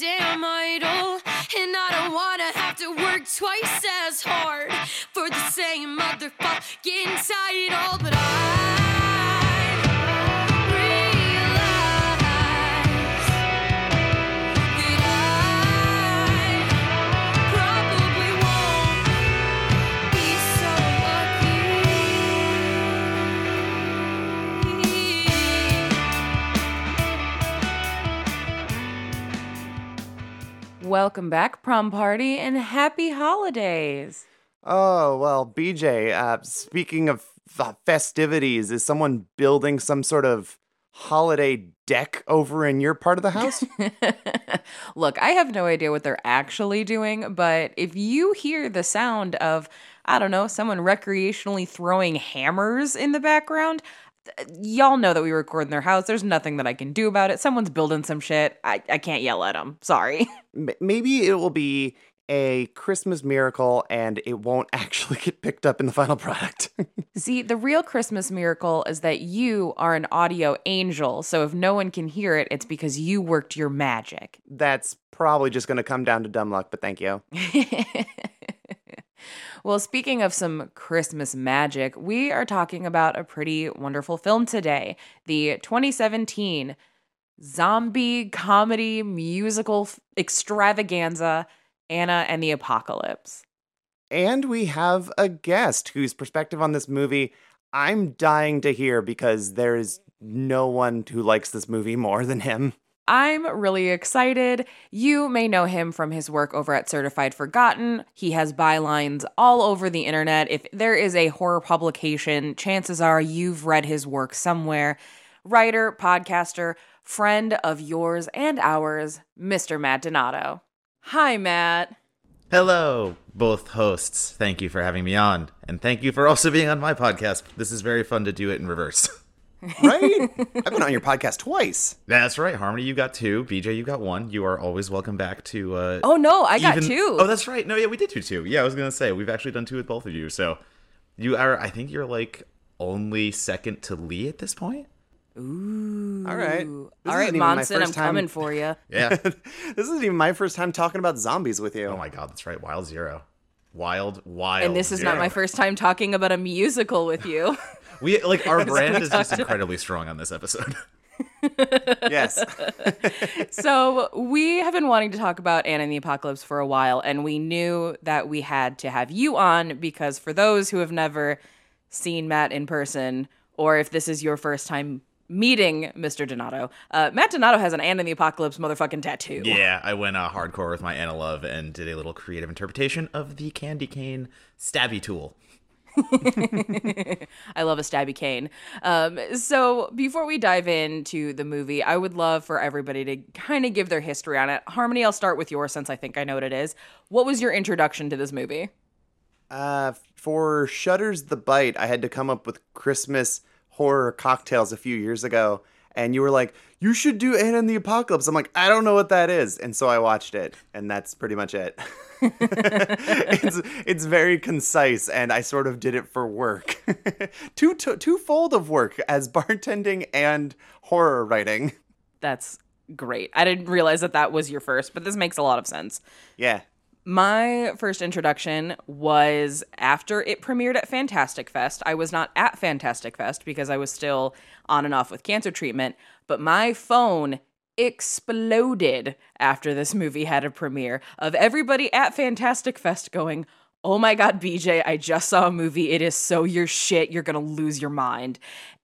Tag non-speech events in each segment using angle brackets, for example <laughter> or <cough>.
Goddamn idol. And I don't wanna have to work twice as hard for the same motherfucking title. But I Welcome back, prom party, and happy holidays. Oh, well, BJ, uh, speaking of f- festivities, is someone building some sort of holiday deck over in your part of the house? <laughs> Look, I have no idea what they're actually doing, but if you hear the sound of, I don't know, someone recreationally throwing hammers in the background, y'all know that we record in their house. There's nothing that I can do about it. Someone's building some shit. I, I can't yell at them. Sorry. <laughs> Maybe it will be a Christmas miracle and it won't <laughs> actually get picked up in the final product. <laughs> See, the real Christmas miracle is that you are an audio angel. So if no one can hear it, it's because you worked your magic. That's probably just going to come down to dumb luck, but thank you. Well, speaking of some Christmas magic, we are talking about a pretty wonderful film today the 2017 zombie comedy musical extravaganza, Anna and the Apocalypse. And we have a guest whose perspective on this movie I'm dying to hear because there is no one who likes this movie more than him. I'm really excited. You may know him from his work over at Certified Forgotten. He has bylines all over the internet. If there is a horror publication, chances are you've read his work somewhere. Writer, podcaster, friend of yours and ours, Mr. Matt Donato. Hi, Matt. Hello, both hosts. Thank you for having me on. And thank you for also being on my podcast. This is very fun to do it in reverse. <laughs> Right? I've been on your podcast twice. That's right, Harmony, you got two. BJ, you got one. You are always welcome back to. Uh, Oh, no, I got even- two. Oh, that's right. No, yeah, we did do two. Yeah, I was going to say, we've actually done two with both of you. So you are, I think you're like only second to Lee at this point. Ooh. All right. This All isn't right, even my Monson, I'm time- coming for you. <laughs> Yeah. <laughs> this isn't even my first time talking about zombies with you. oh my God, that's right. Wild Zero. Wild, wild. And this is not my first time talking about a musical with you. <laughs> We like our <laughs> brand is just incredibly strong on this episode. <laughs> yes. <laughs> so we have been wanting to talk about Anna and the Apocalypse for a while, and we knew that we had to have you on because for those who have never seen Matt in person, or if this is your first time meeting Mr. Donato, uh, Matt Donato has an Anna and the Apocalypse motherfucking tattoo. Yeah, I went uh, hardcore with my Anna Love and did a little creative interpretation of the candy cane stabby tool. <laughs> I love a stabby cane. Um, so before we dive into the movie, I would love for everybody to kind of give their history on it. Harmony, I'll start with yours since I think I know what it is. What was your introduction to this movie? Uh, for Shudder's The Bite, I had to come up with Christmas horror cocktails a few years ago. And you were like, you should do Anna and the Apocalypse. I'm like, I don't know what that is. And so I watched it. And that's pretty much it. <laughs> it's, it's very concise. And I sort of did it for work. <laughs> Two, two, twofold of work as bartending and horror writing. That's great. I didn't realize that that was your first, but this makes a lot of sense. Yeah. My first introduction was after it premiered at Fantastic Fest. I was not at Fantastic Fest because I was still on and off with cancer treatment, but my phone exploded after this movie had a premiere of everybody at Fantastic Fest going, Oh my God, BJ, I just saw a movie. It is so your shit. You're going to lose your mind.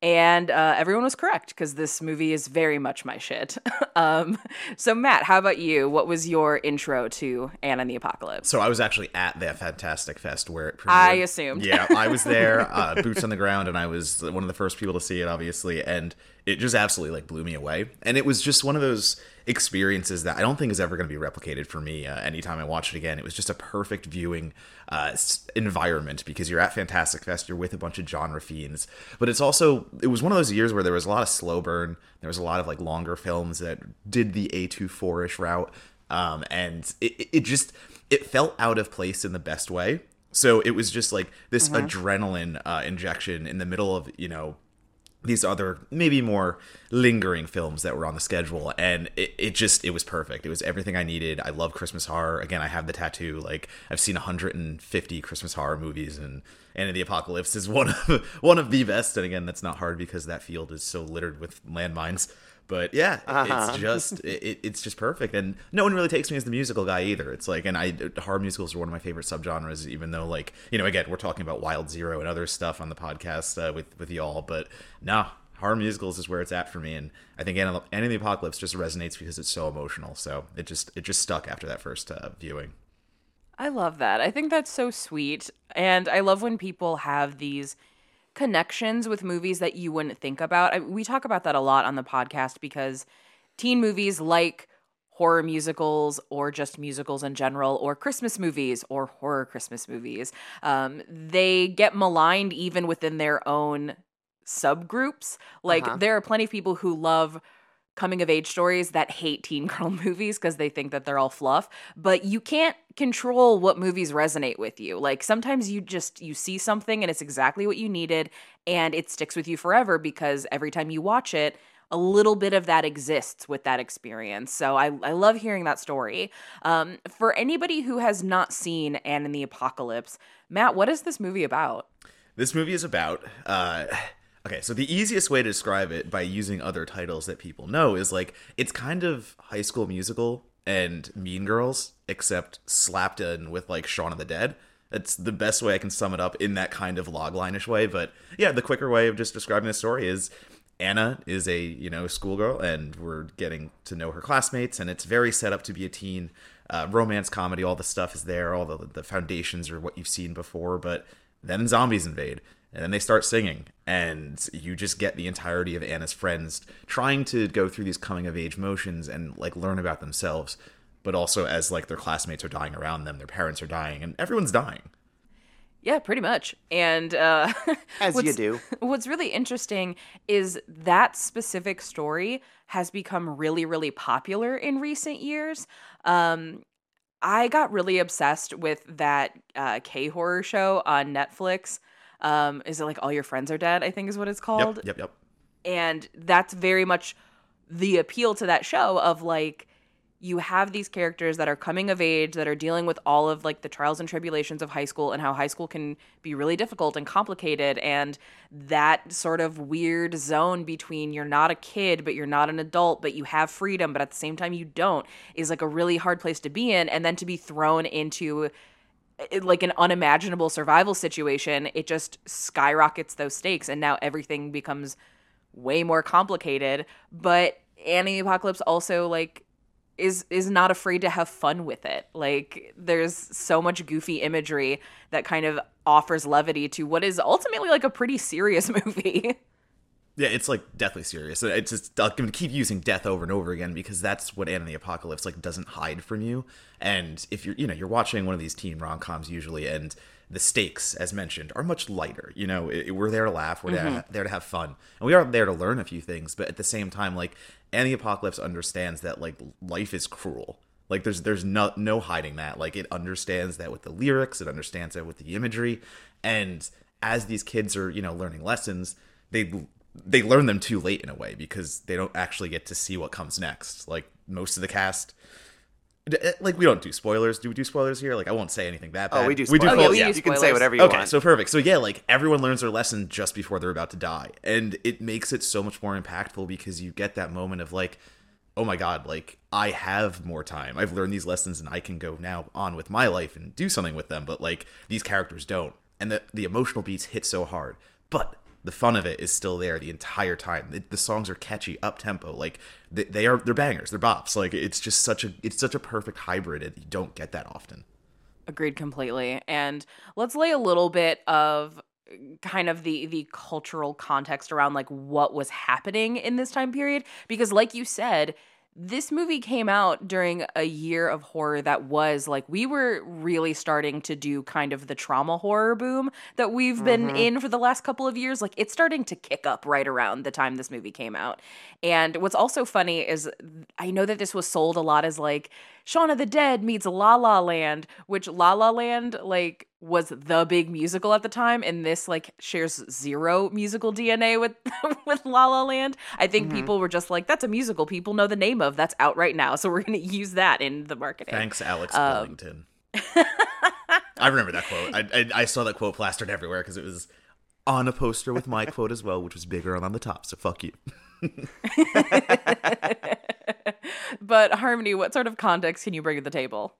And uh, everyone was correct because this movie is very much my shit. <laughs> um, so, Matt, how about you? What was your intro to Anna and the Apocalypse? So I was actually at that Fantastic Fest where it premiered. I assumed. Yeah, I was there, <laughs> uh, boots on the ground, and I was one of the first people to see it, obviously, and it just absolutely like blew me away. And it was just one of those experiences that I don't think is ever going to be replicated for me uh, anytime I watch it again. It was just a perfect viewing uh, environment because you're at Fantastic Fest, you're with a bunch of genre fiends, but it's also it was one of those years where there was a lot of slow burn. There was a lot of like longer films that did the A24 ish route, um, and it, it just it felt out of place in the best way. So it was just like this adrenaline uh, injection in the middle of you know these other maybe more lingering films that were on the schedule. And it, it just it was perfect. It was everything i needed. I love christmas horror. Again i have the tattoo. Like i've seen 150 christmas horror movies and and the apocalypse is one of <laughs> one of the best. And again that's not hard because that field is so littered with landmines. But yeah it's <laughs> just it, it's just perfect. And no one really takes me as the musical guy either. It's like and i horror musicals are one of my favorite subgenres even though like you know again we're talking about wild zero and other stuff on the podcast uh, with with y'all. But no horror musicals is where it's at for me. And i think anna, and the apocalypse just resonates because it's so emotional. So it just it just stuck after that first uh, viewing I love that. I think that's so sweet. And I love when people have these connections with movies that you wouldn't think about. I, we talk about that a lot on the podcast because teen movies like horror musicals or just musicals in general or Christmas movies or horror Christmas movies, um, they get maligned even within their own subgroups. Like Uh-huh. there are plenty of people who love coming of age stories that hate teen <laughs> girl movies because they think that they're all fluff but you can't control what movies resonate with you. Like sometimes you just you see something and it's exactly what you needed and it sticks with you forever because every time you watch it a little bit of that exists with that experience. So i, I love hearing that story. Um, for anybody who has not seen Anna and the Apocalypse matt what is this movie about? This movie is about. Uh, okay, so the easiest way to describe it by using other titles that people know is like it's kind of High School Musical and Mean Girls, except slapped in with like Shaun of the Dead. That's the best way I can sum it up in that kind of logline-ish way. But yeah, the quicker way of just describing the story is Anna is a you know schoolgirl, and we're getting to know her classmates, and it's very set up to be a teen uh, romance comedy. All the stuff is there, all the the foundations are what you've seen before, but then zombies invade, and then they start singing, and you just get the entirety of Anna's friends trying to go through these coming of age motions and like learn about themselves, but also as like their classmates are dying around them, their parents are dying, and everyone's dying. Yeah, pretty much. And uh, <laughs> As you do. <laughs> What's really interesting is that specific story has become really, really popular in recent years. Um, I got really obsessed with that uh, K horror show on Netflix. Um, is it like All Your Friends Are Dead? I think is what it's called Yep, yep, yep. and that's very much the appeal to that show of like you have these characters that are coming of age that are dealing with all of like the trials and tribulations of high school and how high school can be really difficult and complicated and that sort of weird zone between you're not a kid but you're not an adult but you have freedom but at the same time you don't is like a really hard place to be in and then to be thrown into like an unimaginable survival situation, it just skyrockets those stakes, and now everything becomes way more complicated. But Annie Apocalypse also like is is not afraid to have fun with it. Like there's so much goofy imagery that kind of offers levity to what is ultimately like a pretty serious <laughs> movie. Yeah, it's like deathly serious. It's just I'm gonna keep using death over and over again because that's what Anna the Apocalypse like doesn't hide from you. And if you're you know you're watching one of these teen rom coms usually, and the stakes, as mentioned, are much lighter. You know, it, we're there to laugh, we're there, mm-hmm. there to have fun, and we are there to learn a few things. But at the same time, like Anna the Apocalypse understands that like life is cruel. Like there's there's no no hiding that. Like it understands that with the lyrics, it understands that with the imagery, and as these kids are you know learning lessons, they they learn them too late in a way because they don't actually get to see what comes next. Like most of the cast, eh, like we don't do spoilers. Do we do spoilers here? Like I won't say anything that bad. Oh, we do. We do. spoilers. Oh, yeah, we yeah. do You can say whatever you Okay, want. Okay, so perfect. So yeah, like everyone learns their lesson just before they're about to die, and it makes it so much more impactful because you get that moment of like, oh my god, like I have more time. I've learned these lessons, and I can go now on with my life and do something with them. But like these characters don't, and the the emotional beats hit so hard. But the fun of it is still there the entire time. The, the songs are catchy, up tempo, like they, they are they're bangers, they're bops. Like it's just such a it's such a perfect hybrid. and You don't get that often. Agreed completely. And let's lay a little bit of kind of the the cultural context around like what was happening in this time period because like you said this movie came out during a year of horror that was like we were really starting to do kind of the trauma horror boom that we've been mm-hmm. in for the last couple of years. Like it's starting to kick up right around the time this movie came out. And what's also funny is i know that this was sold a lot as like Shaun of the Dead meets La La Land, which La La Land like was the big musical at the time, and this like shares zero musical DNA with <laughs> with La La Land. I think people were just like, "That's a musical people know the name of. That's out right now, so we're gonna use that in the marketing." Thanks, Alex Um, Billington. <laughs> I remember that quote. I, I I saw that quote plastered everywhere because it was on a poster with my quote as well, which was bigger and on the top. So fuck you. <laughs> <laughs> but Harmony, what sort of context can you bring to the table?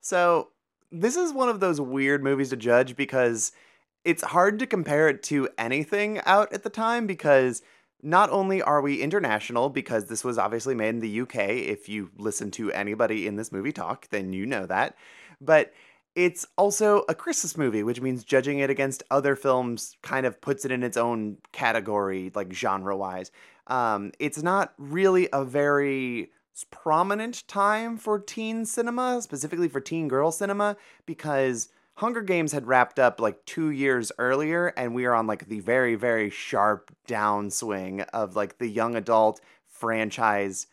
So this is one of those weird movies to judge because it's hard to compare it to anything out at the time because not only are we international because this was obviously made in the UK if you listen to anybody in this movie talk then you know that but it's also a Christmas movie which means judging it against other films kind of puts it in its own category like genre wise um, it's not really a very prominent time for teen cinema, specifically for teen girl cinema, because Hunger Games had wrapped up like two years earlier, and we are on like the very, very sharp downswing of like the young adult franchise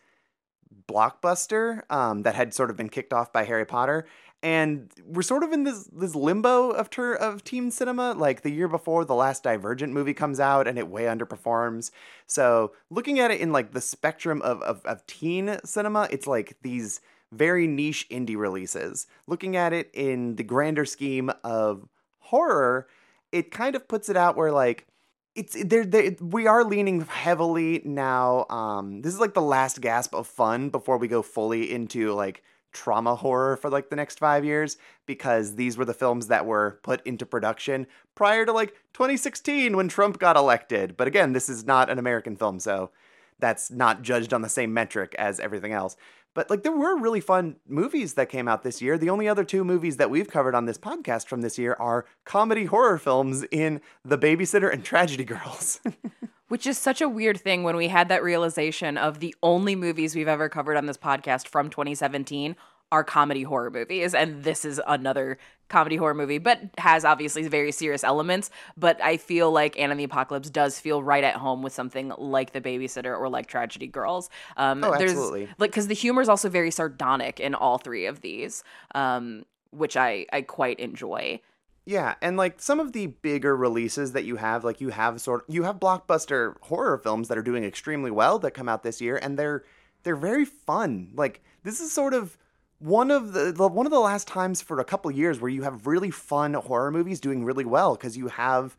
blockbuster um, that had sort of been kicked off by Harry Potter. And we're sort of in this this limbo of ter- of teen cinema. Like the year before, the last Divergent movie comes out, and it way underperforms. So looking at it in like the spectrum of of, of teen cinema, it's like these very niche indie releases. Looking at it in the grander scheme of horror, it kind of puts it out where like it's there we are leaning heavily now um this is like the last gasp of fun before we go fully into like trauma horror for like the next 5 years because these were the films that were put into production prior to like 2016 when Trump got elected. But again this is not an American film so that's not judged on the same metric as everything else but like there were really fun movies that came out this year. The only other two movies that we've covered on this podcast from this year are comedy horror films in The Babysitter and Tragedy Girls. <laughs> Which is such a weird thing when we had that realization of the only movies we've ever covered on this podcast from 2017 are comedy horror movies. And this is another comedy horror movie, but has obviously very serious elements. But I feel like Anna and the Apocalypse does feel right at home with something like The Babysitter or like Tragedy Girls. Um, Oh, there's, absolutely. Like, because the humor is also very sardonic in all three of these, um, which I, I quite enjoy. yeah, and like some of the bigger releases that you have, like you have sort of, you have blockbuster horror films that are doing extremely well that come out this year, and they're they're very fun. Like this is sort of one of the, the one of the last times for a couple years where you have really fun horror movies doing really well because you have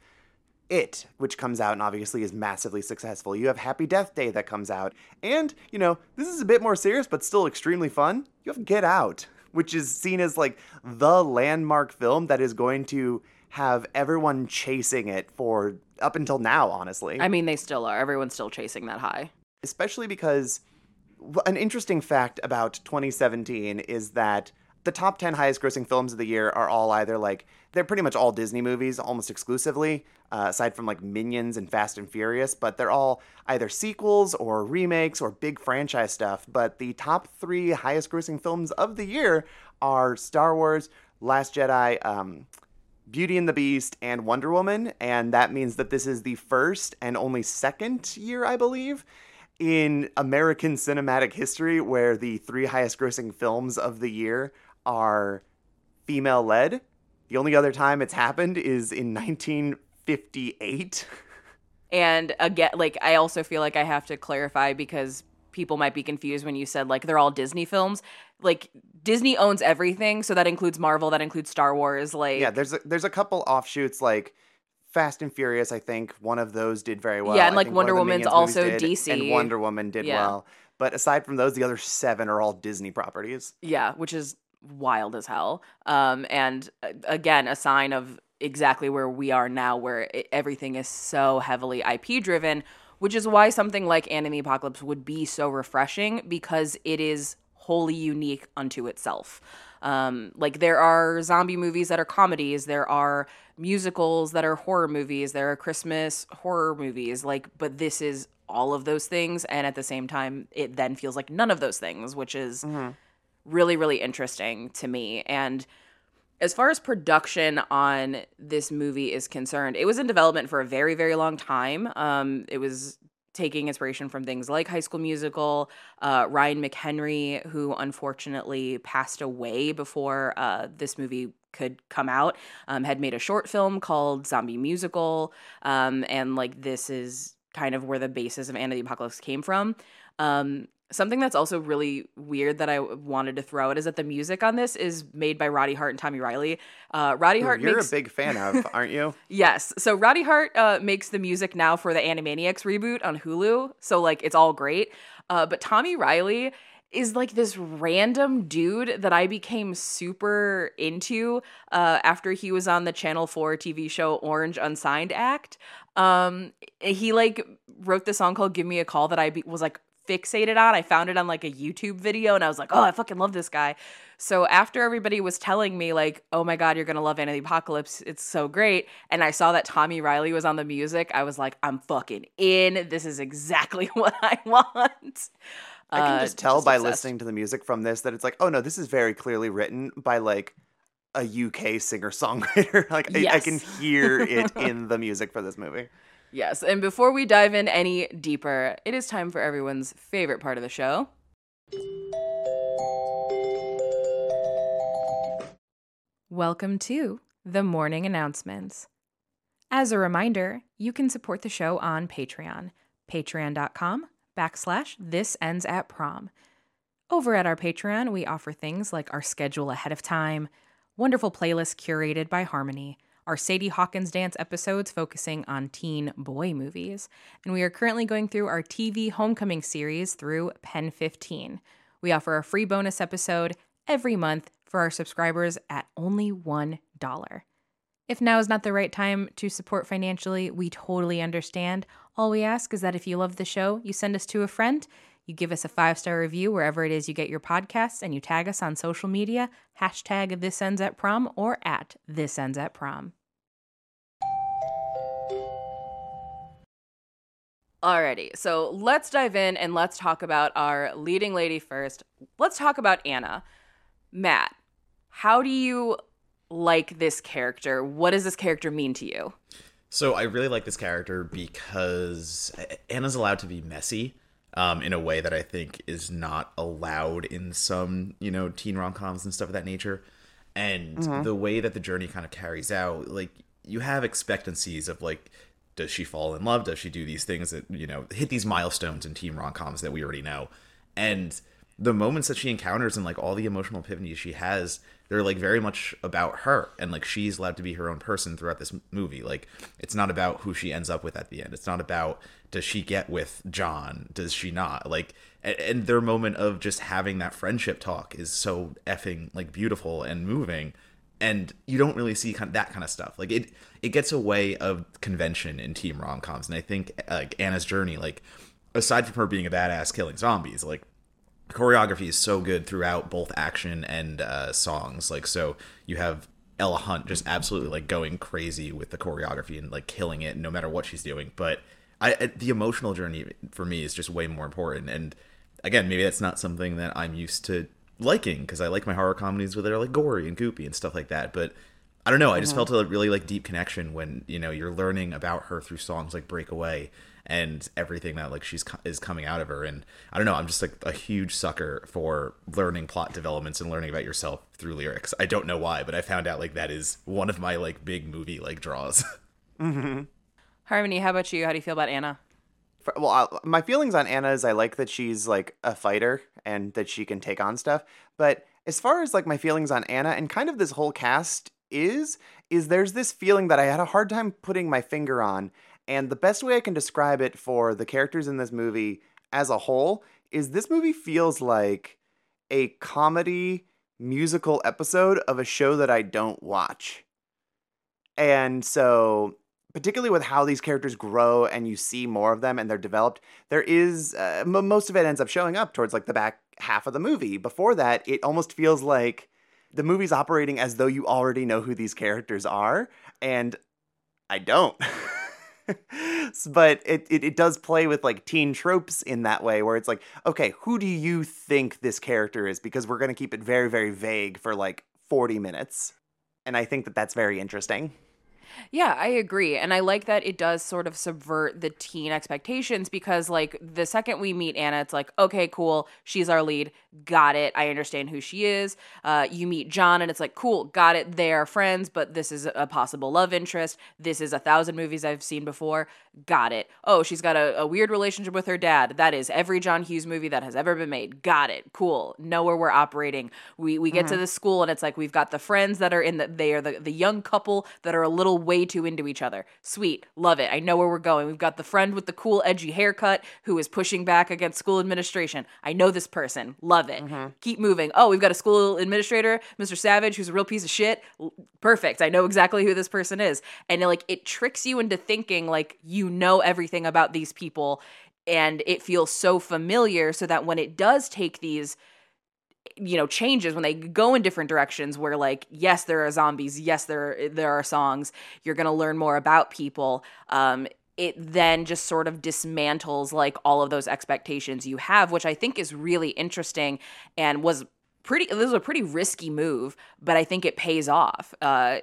it, which comes out and obviously is massively successful. You have Happy Death Day that comes out. And, you know, this is a bit more serious but still extremely fun. You have Get Out, which is seen as like the landmark film that is going to have everyone chasing it for up until now, honestly. I mean, they still are. Everyone's still chasing that high. especially because an interesting fact about 2017 is that the top 10 highest grossing films of the year are all either like they're pretty much all Disney movies almost exclusively uh, aside from like Minions and Fast and Furious but they're all either sequels or remakes or big franchise stuff. But the top 3 highest grossing films of the year are Star Wars Last Jedi um Beauty and the Beast and Wonder Woman, and that means that this is the first and only second year, I believe, in American cinematic history where the three highest grossing films of the year are female led. The only other time it's happened is in 1958. And again, like I also feel like I have to clarify because people might be confused when you said like they're all Disney films. Like Disney owns everything, so that includes Marvel, that includes Star Wars. Like yeah, there's a, there's a couple offshoots like Fast and Furious. I think one of those did very well. Yeah, and, like, Wonder Woman's also did, DC. and Wonder Woman did Yeah. well. But aside from those, the other seven are all Disney properties. yeah, which is wild as hell. Um, and again, a sign of exactly where we are now, where it, everything is so heavily IP driven, which is why something like the Apocalypse would be so refreshing because it is wholly unique unto itself. Um, like there are zombie movies that are comedies, there are musicals that are horror movies, there are Christmas horror movies, like, but this is all of those things, and at the same time, it then feels like none of those things, which is really, really interesting to me. And as far as production on this movie is concerned, it was in development for a very, very long time. Um, it was taking inspiration from things like High School Musical. Uh, Ryan McHenry, who unfortunately passed away before uh, this movie could come out, um, had made a short film called Zombie Musical. Um, and like this is kind of where the basis of Anna the Apocalypse came from. Um, something that's also really weird that I wanted to throw out is that the music on this is made by Roddy Hart and Tommy Reilly. Uh, Roddy Hart You're makes a big fan of, aren't you? <laughs> Yes. So Roddy Hart uh, makes the music now for the Animaniacs reboot on Hulu. So like it's all great. Uh, but Tommy Reilly is like this random dude that I became super into uh, after he was on the Channel 4 TV show Orange Unsigned Act. Um, he like wrote the song called Give Me a Call that I be- was like fixated on. I found it on like a YouTube video and I was like, oh, I fucking love this guy. So after everybody was telling me like, oh my god, you're gonna love Anna the Apocalypse, it's so great, and I saw that Tommy Reilly was on the music, I was like, I'm fucking in. This is exactly <laughs> what I want. I can Uh, just tell by obsessed. listening to the music from this that it's like, oh no, this is very clearly written by like a UK singer songwriter. <laughs> like I, I can hear it <laughs> in the music for this movie. Yes, and before we dive in any deeper, it is time for everyone's favorite part of the show. Welcome to the morning announcements. As a reminder, you can support the show on Patreon, patreon.com backslash this ends at prom. Over at our Patreon, we offer things like our schedule ahead of time, wonderful playlists curated by Harmony, our Sadie Hawkins dance episodes focusing on teen boy movies, and we are currently going through our TV Homecoming series through Pen 15. We offer a free bonus episode every month for our subscribers at only $1. If now is not the right time to support financially, we totally understand. All we ask is that if you love the show, you send us to a friend, you give us a five star review wherever it is you get your podcasts, and you tag us on social media, hashtag this ends at prom or at this ends at prom. Alrighty, so let's dive in and let's talk about our leading lady first. Let's talk about Anna. Matt, how do you like this character? What does this character mean to you? So I really like this character because Anna's allowed to be messy um, in a way that I think is not allowed in some, you know, teen rom coms and stuff of that nature. And the way that the journey kind of carries out, like you have expectancies of like, does she fall in love? Does she do these things that you know hit these milestones in teen rom coms that we already know? And the moments that she encounters and like all the emotional epiphanies she has they're like very much about her and like she's allowed to be her own person throughout this movie. Like it's not about who she ends up with at the end. It's not about does she get with john? Does she not? Like and, and their moment of just having that friendship talk is so effing like beautiful and moving. And you don't really see kind of that kind of stuff. Like it it gets away of convention in team rom-coms. And i think like anna's journey like aside from her being a badass killing zombies like choreography is so good throughout both action and uh, songs. Like, so you have Ella Hunt just absolutely like going crazy with the choreography and like killing it, no matter what she's doing. But I, the emotional journey for me is just way more important. And again, maybe that's not something that I'm used to liking because I like my horror comedies where they're like gory and goopy and stuff like that. But I don't know. I just felt a really like deep connection when you know you're learning about her through songs like Breakaway and everything that like she's is coming out of her. And I don't know. I'm just like a huge sucker for learning plot developments and learning about yourself through lyrics. I don't know why, but I found out like that is one of my like big movie like draws. <laughs> Mm-hmm. Harmony, how about you? How do you feel about Anna? For, well, I, my feelings on Anna is I like that she's like a fighter and that she can take on stuff. But as far as like my feelings on Anna and kind of this whole cast is, is there's this feeling that I had a hard time putting my finger on. And the best way I can describe it for the characters in this movie as a whole is this movie feels like a comedy musical episode of a show that I don't watch. And so, particularly with how these characters grow and you see more of them and they're developed, there is uh, m- most of it ends up showing up towards like the back half of the movie. Before that, it almost feels like the movie's operating as though you already know who these characters are, and I don't. <laughs> But it, it it does play with like teen tropes in that way where it's like okay who do you think this character is because we're going to keep it very very vague for like 40 minutes and i think that that's very interesting Yeah, I agree. And I like that it does sort of subvert the teen expectations because, like, the second we meet Anna, it's like, okay, cool. She's our lead. Got it. I understand who she is. Uh, you meet John, and it's like, cool. Got it. They are friends, but this is a possible love interest. This is a thousand movies I've seen before. Got it. Oh, she's got a, a weird relationship with her dad. That is every John Hughes movie that has ever been made. Got it. Cool. Know where we're operating. We we get to the school, and it's like we've got the friends that are in the they are the, the young couple that are a little way too into each other. Sweet. Love it. I know where we're going. We've got the friend with the cool edgy haircut who is pushing back against school administration. I know this person. Love it. Keep moving. Oh, we've got a school administrator, Mr. Savage, who's a real piece of shit. Perfect. I know exactly who this person is. And like it tricks you into thinking like you know everything about these people and it feels so familiar so that when it does take these you know changes when they go in different directions where like yes there are zombies yes there there are songs you're going to learn more about people um it then just sort of dismantles like all of those expectations you have which i think is really interesting and was pretty this was a pretty risky move but i think it pays off uh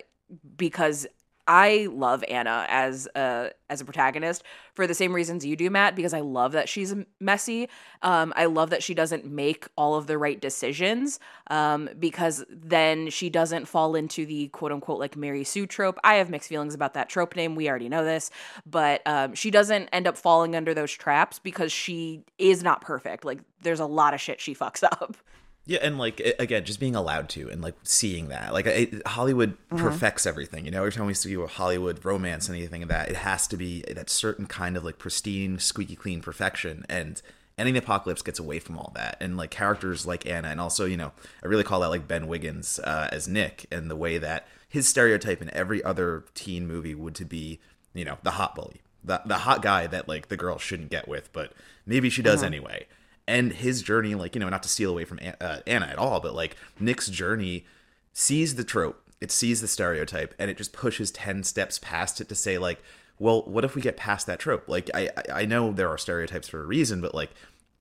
because I love Anna as a as a protagonist for the same reasons you do, Matt. Because I love that she's messy. Um, I love that she doesn't make all of the right decisions. Um, because then she doesn't fall into the quote unquote like Mary Sue trope. I have mixed feelings about that trope name. We already know this, but um, she doesn't end up falling under those traps because she is not perfect. Like there's a lot of shit she fucks up. <laughs> Yeah, and like again, just being allowed to and like seeing that, like it, Hollywood perfects everything. You know, every time we see a Hollywood romance and anything of that, it has to be that certain kind of like pristine, squeaky clean perfection. And Anna and the Apocalypse gets away from all that. And like characters like Anna, and also you know, I really call that like Ben Wiggins uh, as Nick, and the way that his stereotype in every other teen movie would to be, you know, the hot bully, the the hot guy that like the girl shouldn't get with, but maybe she does anyway and his journey like you know not to steal away from uh, anna at all but like nick's journey sees the trope it sees the stereotype and it just pushes 10 steps past it to say like well what if we get past that trope? Like i i I know there are stereotypes for a reason but like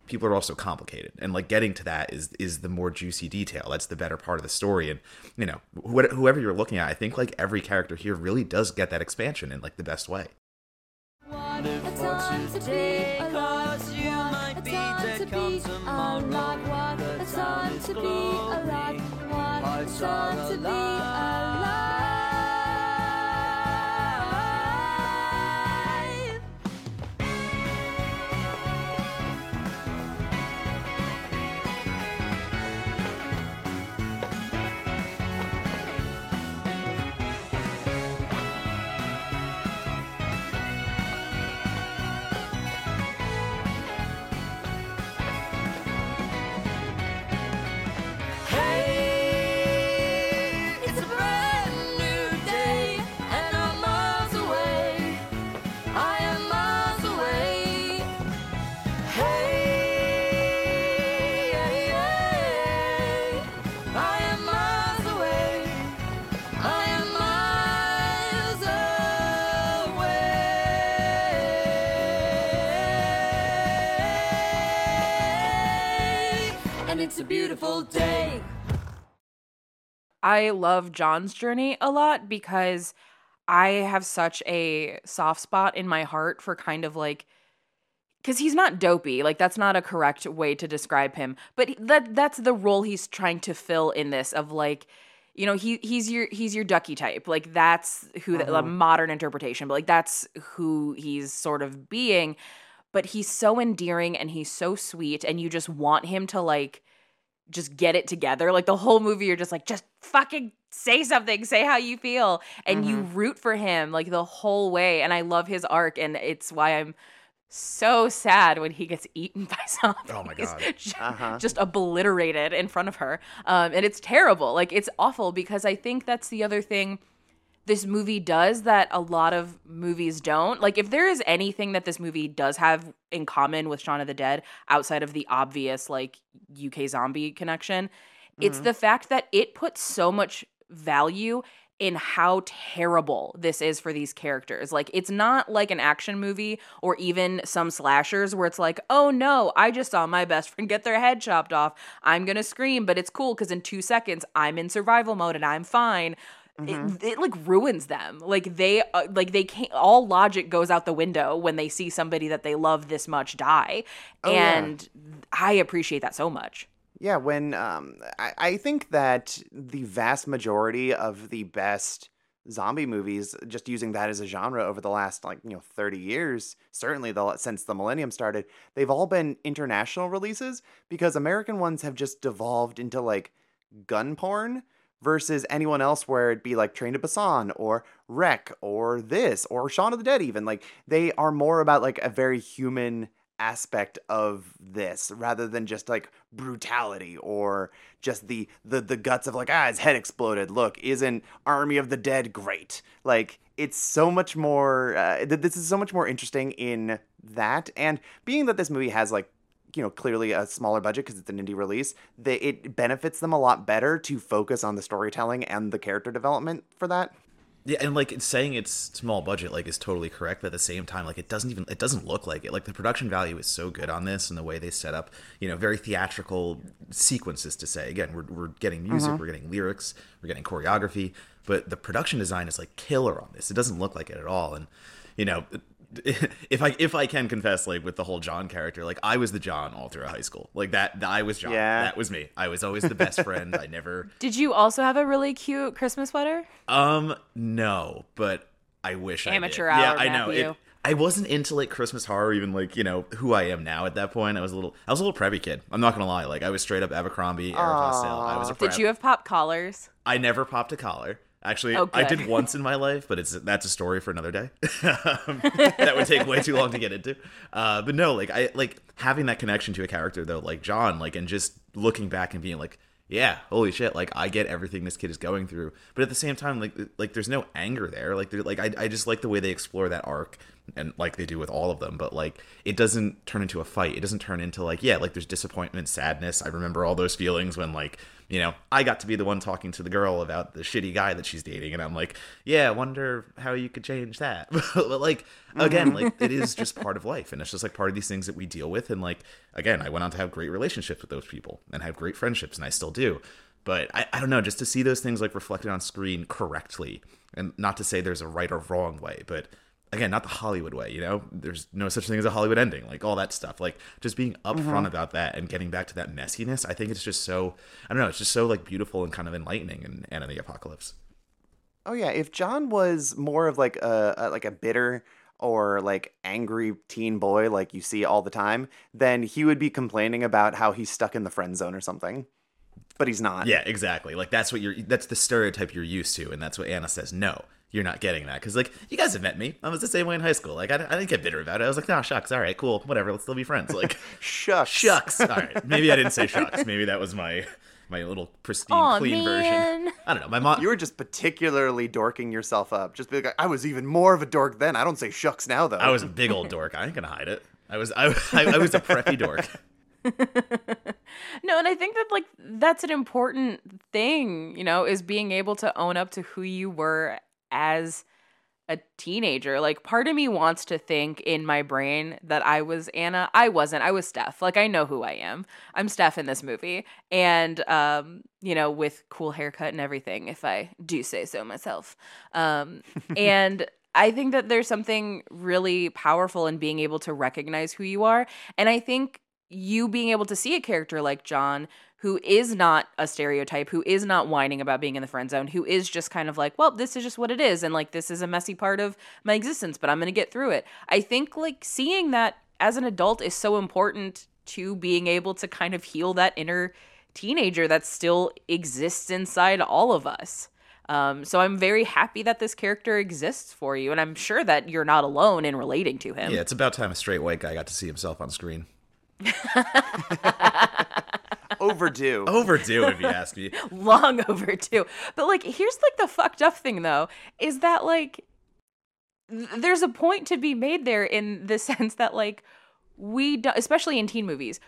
people are also complicated and like getting to that is is the more juicy detail that's the better part of the story and you know wh- whoever you're looking at i think like every character here really does get that expansion in like the best way time to be alive. What a time to be alive. What a time to be beautiful day. I love John's journey a lot because I have such a soft spot in my heart for kind of like because he's not dopey like that's not a correct way to describe him but that that's the role he's trying to fill in this of like you know he he's your he's your ducky type like that's who the, a mm-hmm. modern interpretation but like that's who he's sort of being but he's so endearing and he's so sweet and you just want him to like just get it together. Like the whole movie, you're just like, just fucking say something, say how you feel. And you root for him like the whole way. And I love his arc. And it's why I'm so sad when he gets eaten <laughs> by zombies. Oh my God. Just, Uh-huh. just obliterated in front of her. Um, and it's terrible. Like it's awful because I think that's the other thing this movie does that a lot of movies don't. Like, if there is anything that this movie does have in common with Shaun of the Dead outside of the obvious, like, UK zombie connection, it's mm-hmm. the fact that it puts so much value in how terrible this is for these characters. Like, it's not like an action movie or even some slashers where it's like, oh no, I just saw my best friend get their head chopped off. I'm gonna scream, but it's cool because in two seconds I'm in survival mode and I'm fine. It, it like ruins them. Like they uh, like they can't. All logic goes out the window when they see somebody that they love this much die, yeah. and I appreciate that so much. Yeah, when um, I, I think that the vast majority of the best zombie movies, just using that as a genre over the last like you know thirty years, certainly the since the millennium started, they've all been international releases because American ones have just devolved into like gun porn versus anyone else where it'd be like Train to Busan or REC or this or Shaun of the Dead even like they are more about like a very human aspect of this rather than just like brutality or just the the the guts of like ah his head exploded. Look isn't army of the dead great? Like it's so much more uh, th- this is so much more interesting in that and being that this movie has like you know clearly a smaller budget because it's an indie release they, it benefits them a lot better to focus on the storytelling and the character development for that Yeah, and like it's saying it's small budget, like is totally correct. But at the same time, like it doesn't even it doesn't look like it. Like the production value is so good on this, and the way they set up, you know, very theatrical sequences to say. Again, we're we're getting music, mm-hmm. we're getting lyrics, we're getting choreography, but the production design is like killer on this. It doesn't look like it at all, and you know. <laughs> If I if I can confess, like with the whole John character, like I was the John all through high school, like that. I was John. Yeah. That was me. I was always the best friend. I never <laughs> Did you also have a really cute Christmas sweater? um, no, but I wish Amateur I did. hour, yeah, I know. Matthew. It, I wasn't into like Christmas horror, even like you know who I am now. At that point, I was a little, I was a little preppy kid. I'm not gonna lie. Like I was straight up Abercrombie, Aeropostale. I was a prep. Did you have pop collars? I never popped a collar. Actually, Oh, I did once in my life, but it's that's a story for another day. <laughs> Um, that would take way too long to get into. Uh, but no, like I like having that connection to a character though, like John, like and just looking back and being like, yeah, holy shit, like I get everything this kid is going through. But at the same time, like like there's no anger there. Like like I I just like the way they explore that arc and like they do with all of them. But like it doesn't turn into a fight. It doesn't turn into like yeah, like there's disappointment, sadness. I remember all those feelings when like you know, I got to be the one talking to the girl about the shitty guy that she's dating, and I'm like, yeah, wonder how you could change that. <laughs> but like, again, like it is just part of life, and it's just like part of these things that we deal with. And like, again, I went on to have great relationships with those people and have great friendships, and I still do. But I, I don't know, just to see those things like reflected on screen correctly, and not to say there's a right or wrong way, but again, not the Hollywood way, you know? There's no such thing as a Hollywood ending, like all that stuff. Like just being upfront mm-hmm. about that and getting back to that messiness, I think it's just so I don't know, it's just so like beautiful and kind of enlightening in Anna the Apocalypse. Oh yeah, if John was more of like a, a like a bitter or like angry teen boy like you see all the time, then he would be complaining about how he's stuck in the friend zone or something. But he's not. Yeah, exactly. Like that's what you're that's the stereotype you're used to and that's what Anna says. No, you're not getting that cuz like you guys have met me. I was the same way in high school. Like I, I didn't get bitter about it. I was like, "No, shucks. All right, cool. Whatever. Let's still be friends." <laughs> Like Shucks. shucks. All right. <laughs> Maybe I didn't say shucks. Maybe that was my my little pristine Aw, clean man. version. I don't know. My mom You were just particularly dorking yourself up. Just be like, I was even more of a dork then. I don't say shucks now though. I was a big old dork. I ain't gonna hide it. I was I, <laughs> I, I was a preppy dork. No, and I think that like that's an important thing, you know, is being able to own up to who you were as a teenager. Like part of me wants to think in my brain that I was Anna. I wasn't. I was Steph. Like I know who I am. I'm Steph in this movie. And um, you know, with cool haircut and everything, if I do say so myself. Um <laughs> and I think that there's something really powerful in being able to recognize who you are. And I think you being able to see a character like John who is not a stereotype, who is not whining about being in the friend zone, who is just kind of like, well, this is just what it is and like this is a messy part of my existence, but I'm going to get through it. I think like seeing that as an adult is so important to being able to kind of heal that inner teenager that still exists inside all of us. Um, so I'm very happy that this character exists for you, and I'm sure that you're not alone in relating to him. Yeah, it's about time a straight white guy got to see himself on screen. <laughs> Overdue. Overdue, if you ask me. <laughs> long overdue. But like, here's like the fucked up thing though, is that like, th- there's a point to be made there in the <laughs> sense that like, we do, especially in teen movies,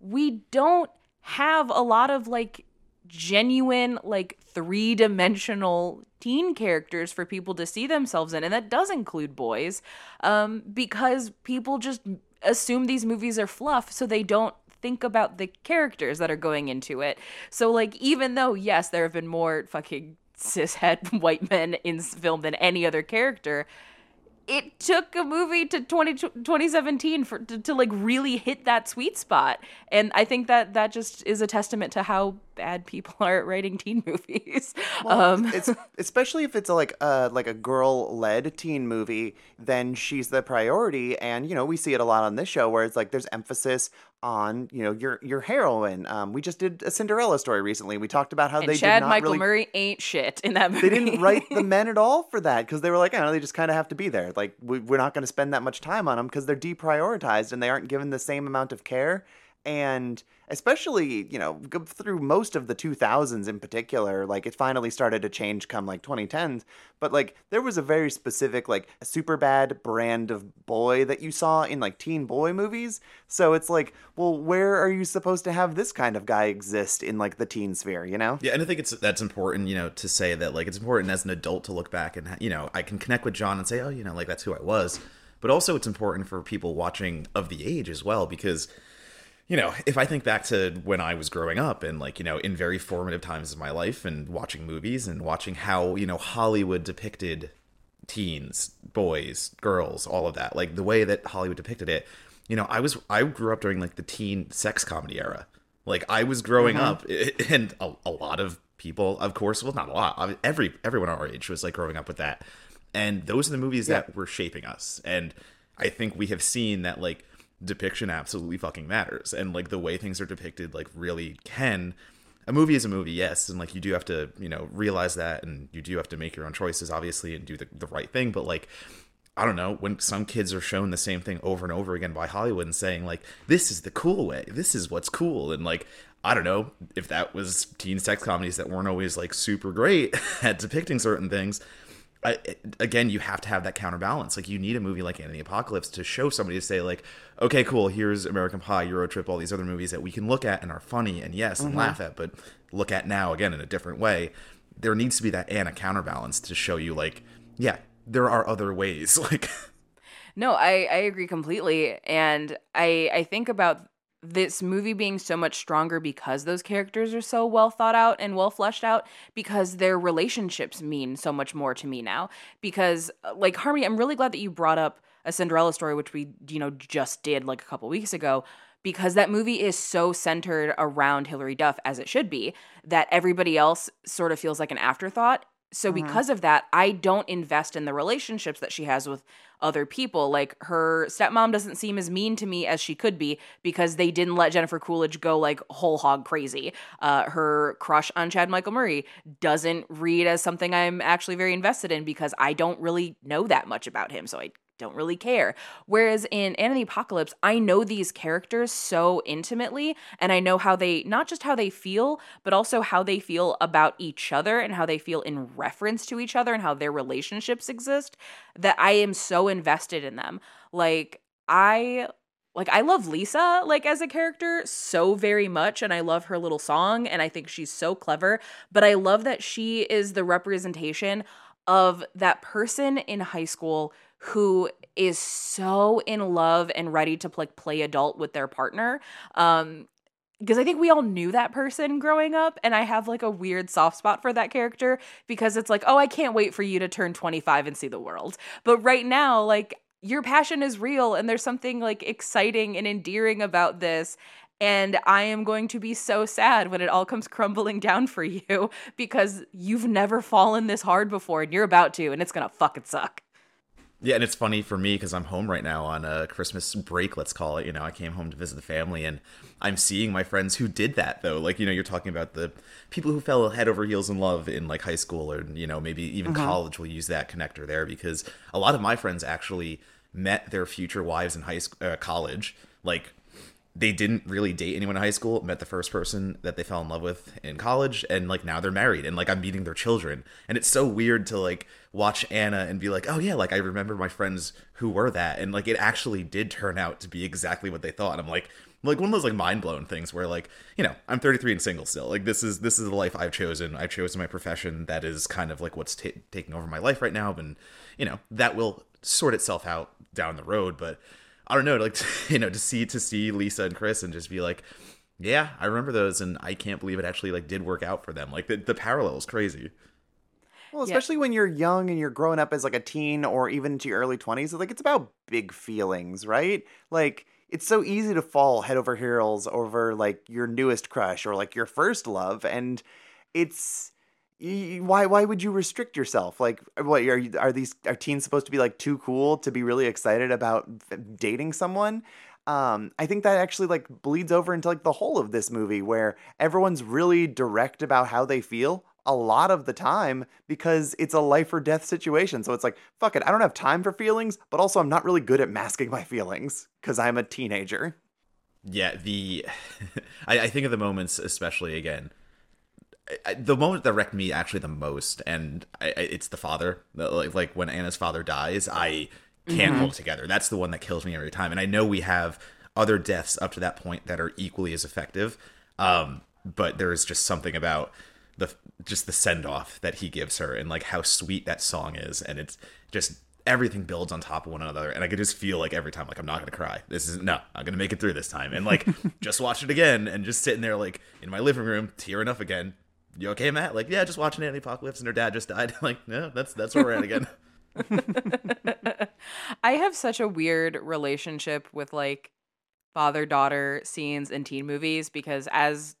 we don't have a lot of like genuine like three dimensional teen characters for people to see themselves in, and that does include boys, um, because people just assume these movies are fluff, so they don't think about the characters that are going into it. So like even though yes, there have been more fucking cishet <laughs> white men in film than any other character, it took a movie to 20, 2017 for to, to like really hit that sweet spot and i think that that just is a testament to how bad people <laughs> are at writing teen movies <laughs> um it's <laughs> especially if it's like a like a girl led teen movie, then she's the priority, and you know we see it a lot on this show where it's like there's emphasis on you know your your heroine. Um, we just did a Cinderella story recently. We talked about how and they chad did not michael really murray ain't shit in that movie they didn't write the men at all for that because they were like, I don't know, they just kind of have to be there. Like, we, we're not going to spend that much time on them because they're deprioritized and they aren't given the same amount of care. And especially, you know, through most of the 2000s in particular, like it finally started to change come like 2010s. But like, there was a very specific, like, super bad brand of boy that you saw in like teen boy movies. So it's like, well, where are you supposed to have this kind of guy exist in like the teen sphere, you know? Yeah, and I think it's that's important, you know, to say that like it's important as an adult to look back and you know I can connect with John and say, oh, you know, like that's who I was. But also, it's important for people watching of the age as well because, you know, if I think back to when I was growing up and like you know in very formative times of my life and watching movies and watching how you know Hollywood depicted teens, boys, girls, all of that, like the way that Hollywood depicted it. You know, I was I grew up during like the teen sex comedy era. Like I was growing uh-huh. up, <laughs> and a, a lot of people, of course, well, not a lot. Every everyone our age was like growing up with that, and those are the movies that were shaping us. And I think we have seen that like depiction absolutely fucking matters, and like the way things are depicted, like really can. A movie is a movie, yes, and like you do have to, you know, realize that, and you do have to make your own choices, obviously, and do the, the right thing. But like, I don't know, when some kids are shown the same thing over and over again by Hollywood and saying, like, this is the cool way, this is what's cool. And, like, I don't know if that was teen sex comedies that weren't always, like, super great <laughs> at depicting certain things. I, again, you have to have that counterbalance. Like, you need a movie like Anna and the Apocalypse to show somebody to say, like, okay, cool, here's American Pie, Euro Trip, all these other movies that we can look at and are funny and yes, and mm-hmm. laugh at, but look at now again in a different way. There needs to be that and a counterbalance to show you, like, yeah, there are other ways. <laughs> Like, No, I, I agree completely. And I I think about this movie being so much stronger because those characters are so well thought out and well fleshed out because their relationships mean so much more to me now. Because uh, like Harmony, I'm really glad that you brought up a Cinderella story, which we, you know, just did like a couple weeks ago. Because that movie is so centered around Hilary Duff as it should be, that everybody else sort of feels like an afterthought so because of that i don't invest in the relationships that she has with other people. Like her stepmom doesn't seem as mean to me as she could be because they didn't let jennifer coolidge go like whole hog crazy. Uh, her crush on chad michael murray doesn't read as something i'm actually very invested in because i don't really know that much about him. So i don't really care. Whereas in Anna the Apocalypse, I know these characters so intimately and I know how they not just how they feel, but also how they feel about each other and how they feel in reference to each other and how their relationships exist that I am so invested in them. Like I like I love Lisa like as a character so very much and I love her little song and I think she's so clever, but I love that she is the representation of that person in high school who is so in love and ready to like play adult with their partner. Um because I think we all knew that person growing up, and I have like a weird soft spot for that character because it's like, oh, I can't wait for you to turn 25 and see the world. But right now, like, your passion is real, and there's something like exciting and endearing about this. And I am going to be so sad when it all comes <laughs> crumbling down for you because you've never fallen this hard before, and you're about to, and it's gonna fucking suck. Yeah, and it's funny for me because I'm home right now on a Christmas break, let's call it. You know, I came home to visit the family, and I'm seeing my friends who did that though. Like, you know, you're talking about the people who fell head over heels in love in like high school, or you know, maybe even college will use that connector there because a lot of my friends actually met their future wives in high school, uh, college, like they didn't really date anyone in high school met the first person that they fell in love with in college and like now they're married and like i'm meeting their children. And it's so weird to like watch anna and be like oh yeah like i remember my friends who were that. And like it actually did turn out to be exactly what they thought. And i'm like like one of those like mind blown things where like you know i'm 33 and single still. Like this is this is the life i've chosen. I've chosen my profession. That is kind of like what's t- taking over my life right now. And you know that will sort itself out down the road. But I don't know, like <laughs> you know, to see to see Lisa and Chris and just be like, yeah, I remember those, and I can't believe it actually like did work out for them. Like the the parallel is crazy. Well, especially yeah. when you're young and you're growing up as like a teen or even into your early 20s, like it's about big feelings, right? Like it's so easy to fall head over heels over like your newest crush or like your first love and it's why why would you restrict yourself? Like what are you, are these are teens supposed to be like too cool to be really excited about dating someone? Um i think that actually like bleeds over into like the whole of this movie where everyone's really direct about how they feel a lot of the time because it's a life or death situation. So it's like fuck it i don't have time for feelings but also i'm not really good at masking my feelings because i'm a teenager. Yeah the <laughs> I, I think of the moments especially again I, the moment that wrecked me actually the most, and I, it's the father. Like, like when Anna's father dies, I can't mm-hmm. hold it together. That's the one that kills me every time. And I know we have other deaths up to that point that are equally as effective, um, but there is just something about the just the send off that he gives her and like how sweet that song is, and it's just everything builds on top of one another and i could just feel like every time like i'm not gonna cry this is no i'm gonna make it through this time and like <laughs> just watch it again and just sitting there like in my living room tearing up again you okay, Matt? Like, yeah, just watching Annie Apocalypse and her dad just died. <laughs> like, no, that's that's where we're at again. <laughs> I have such a weird relationship with like father daughter scenes in teen movies because as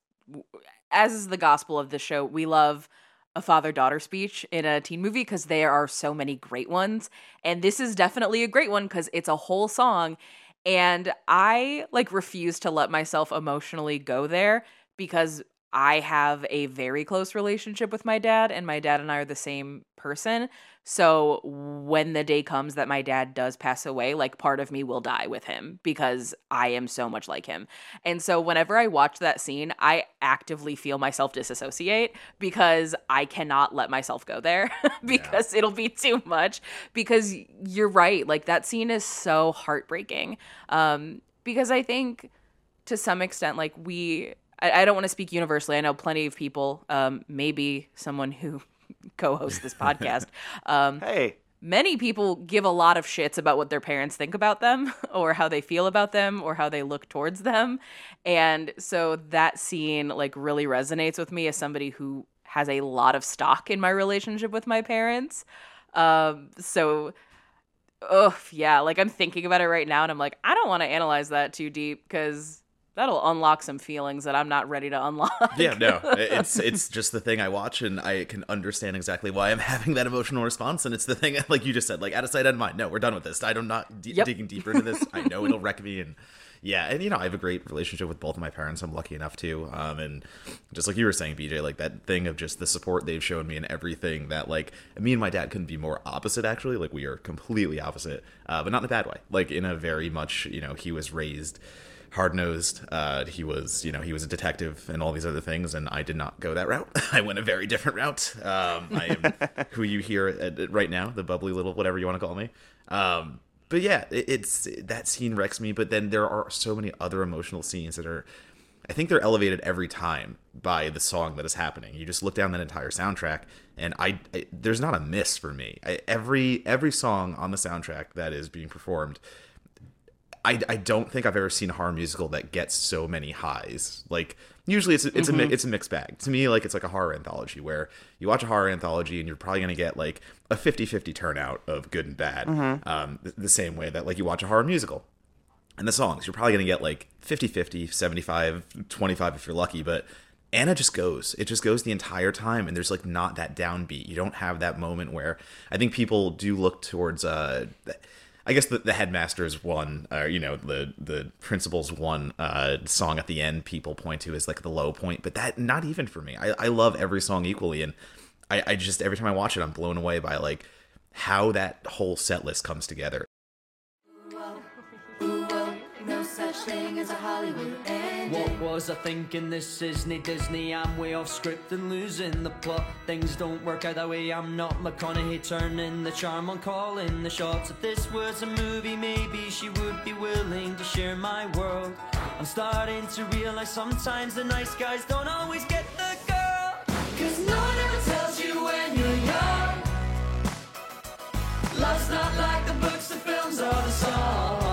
as is the gospel of the show, we love a father daughter speech in a teen movie because there are so many great ones. And this is definitely a great one because it's a whole song. And I like refuse to let myself emotionally go there because I have a very close relationship with my dad, and my dad and I are the same person. So when the day comes that my dad does pass away, like part of me will die with him because I am so much like him. And so whenever I watch that scene, I actively feel myself disassociate because I cannot let myself go there <laughs> because yeah. it'll be too much. Because you're right, like that scene is so heartbreaking. Um, because I think to some extent, like we I, I don't want to speak universally. I know plenty of people, um, maybe someone who <laughs> co-hosts this podcast. <laughs> Um, hey. Many people give a lot of shits about what their parents think about them <laughs> or how they feel about them or how they look towards them. And so that scene like really resonates with me as somebody who has a lot of stock in my relationship with my parents. Um, so oh yeah, like I'm thinking about it right now and I'm like, I don't want to analyze that too deep because that'll unlock some feelings that I'm not ready to unlock. yeah, no, <laughs> it's it's just the thing I watch, and I can understand exactly why I'm <laughs> having that emotional response. And it's the thing, <laughs> like you just said, like out of sight, out of mind. No, we're done with this. I'm not d- yep. digging deeper into this. I know it'll wreck me, and yeah, and you know I have a great relationship with both of my parents. I'm lucky enough to, um, and just like you were saying, BJ, like that thing of just the support they've shown me and everything that like me and my dad couldn't be more opposite. Actually, like we are completely opposite, uh, but not in a bad way. Like in a very much, you know, he was raised hard nosed. Uh, he was, you know, he was a detective and all these other things, and I did not go that route. <laughs> I went a very different route. Um, I am who you hear at, right now, the bubbly little whatever you want to call me. Um, but yeah, it, it's that scene wrecks me. But then there are so many other emotional scenes that are, I think they're elevated every time by the song that is happening. You just look down that entire soundtrack, and I, I there's not a miss for me. I, every every song on the soundtrack that is being performed I, I don't think I've ever seen a horror musical that gets so many highs. Like usually it's it's mm-hmm. a it's a mixed bag. To me like it's like a horror anthology where you watch a horror anthology and you're probably going to get like a 50-50 turnout of good and bad. Mm-hmm. Um, the, the, same way that like you watch a horror musical. And the songs, you're probably going to get like 50-50, 75 25 if you're lucky, but Anna just goes. It just goes the entire time, and there's like not that downbeat. You don't have that moment where I think people do look towards uh, I guess the, the headmaster's one, or you know, the the principal's one uh, song at the end people point to is like the low point, but that not even for me. I, I love every song equally, and I, I just every time I watch it, I'm blown away by like how that whole set list comes together. no What was I thinking? This isn't Disney. I'm way off script and losing the plot. Things don't work out that way. I'm not McConaughey turning the charm on calling the shots. If this was a movie, maybe she would be willing to share my world. I'm starting to realize sometimes the nice guys don't always get the girl. Cause no one ever tells you when you're young. Love's not like the books, the films, or the songs.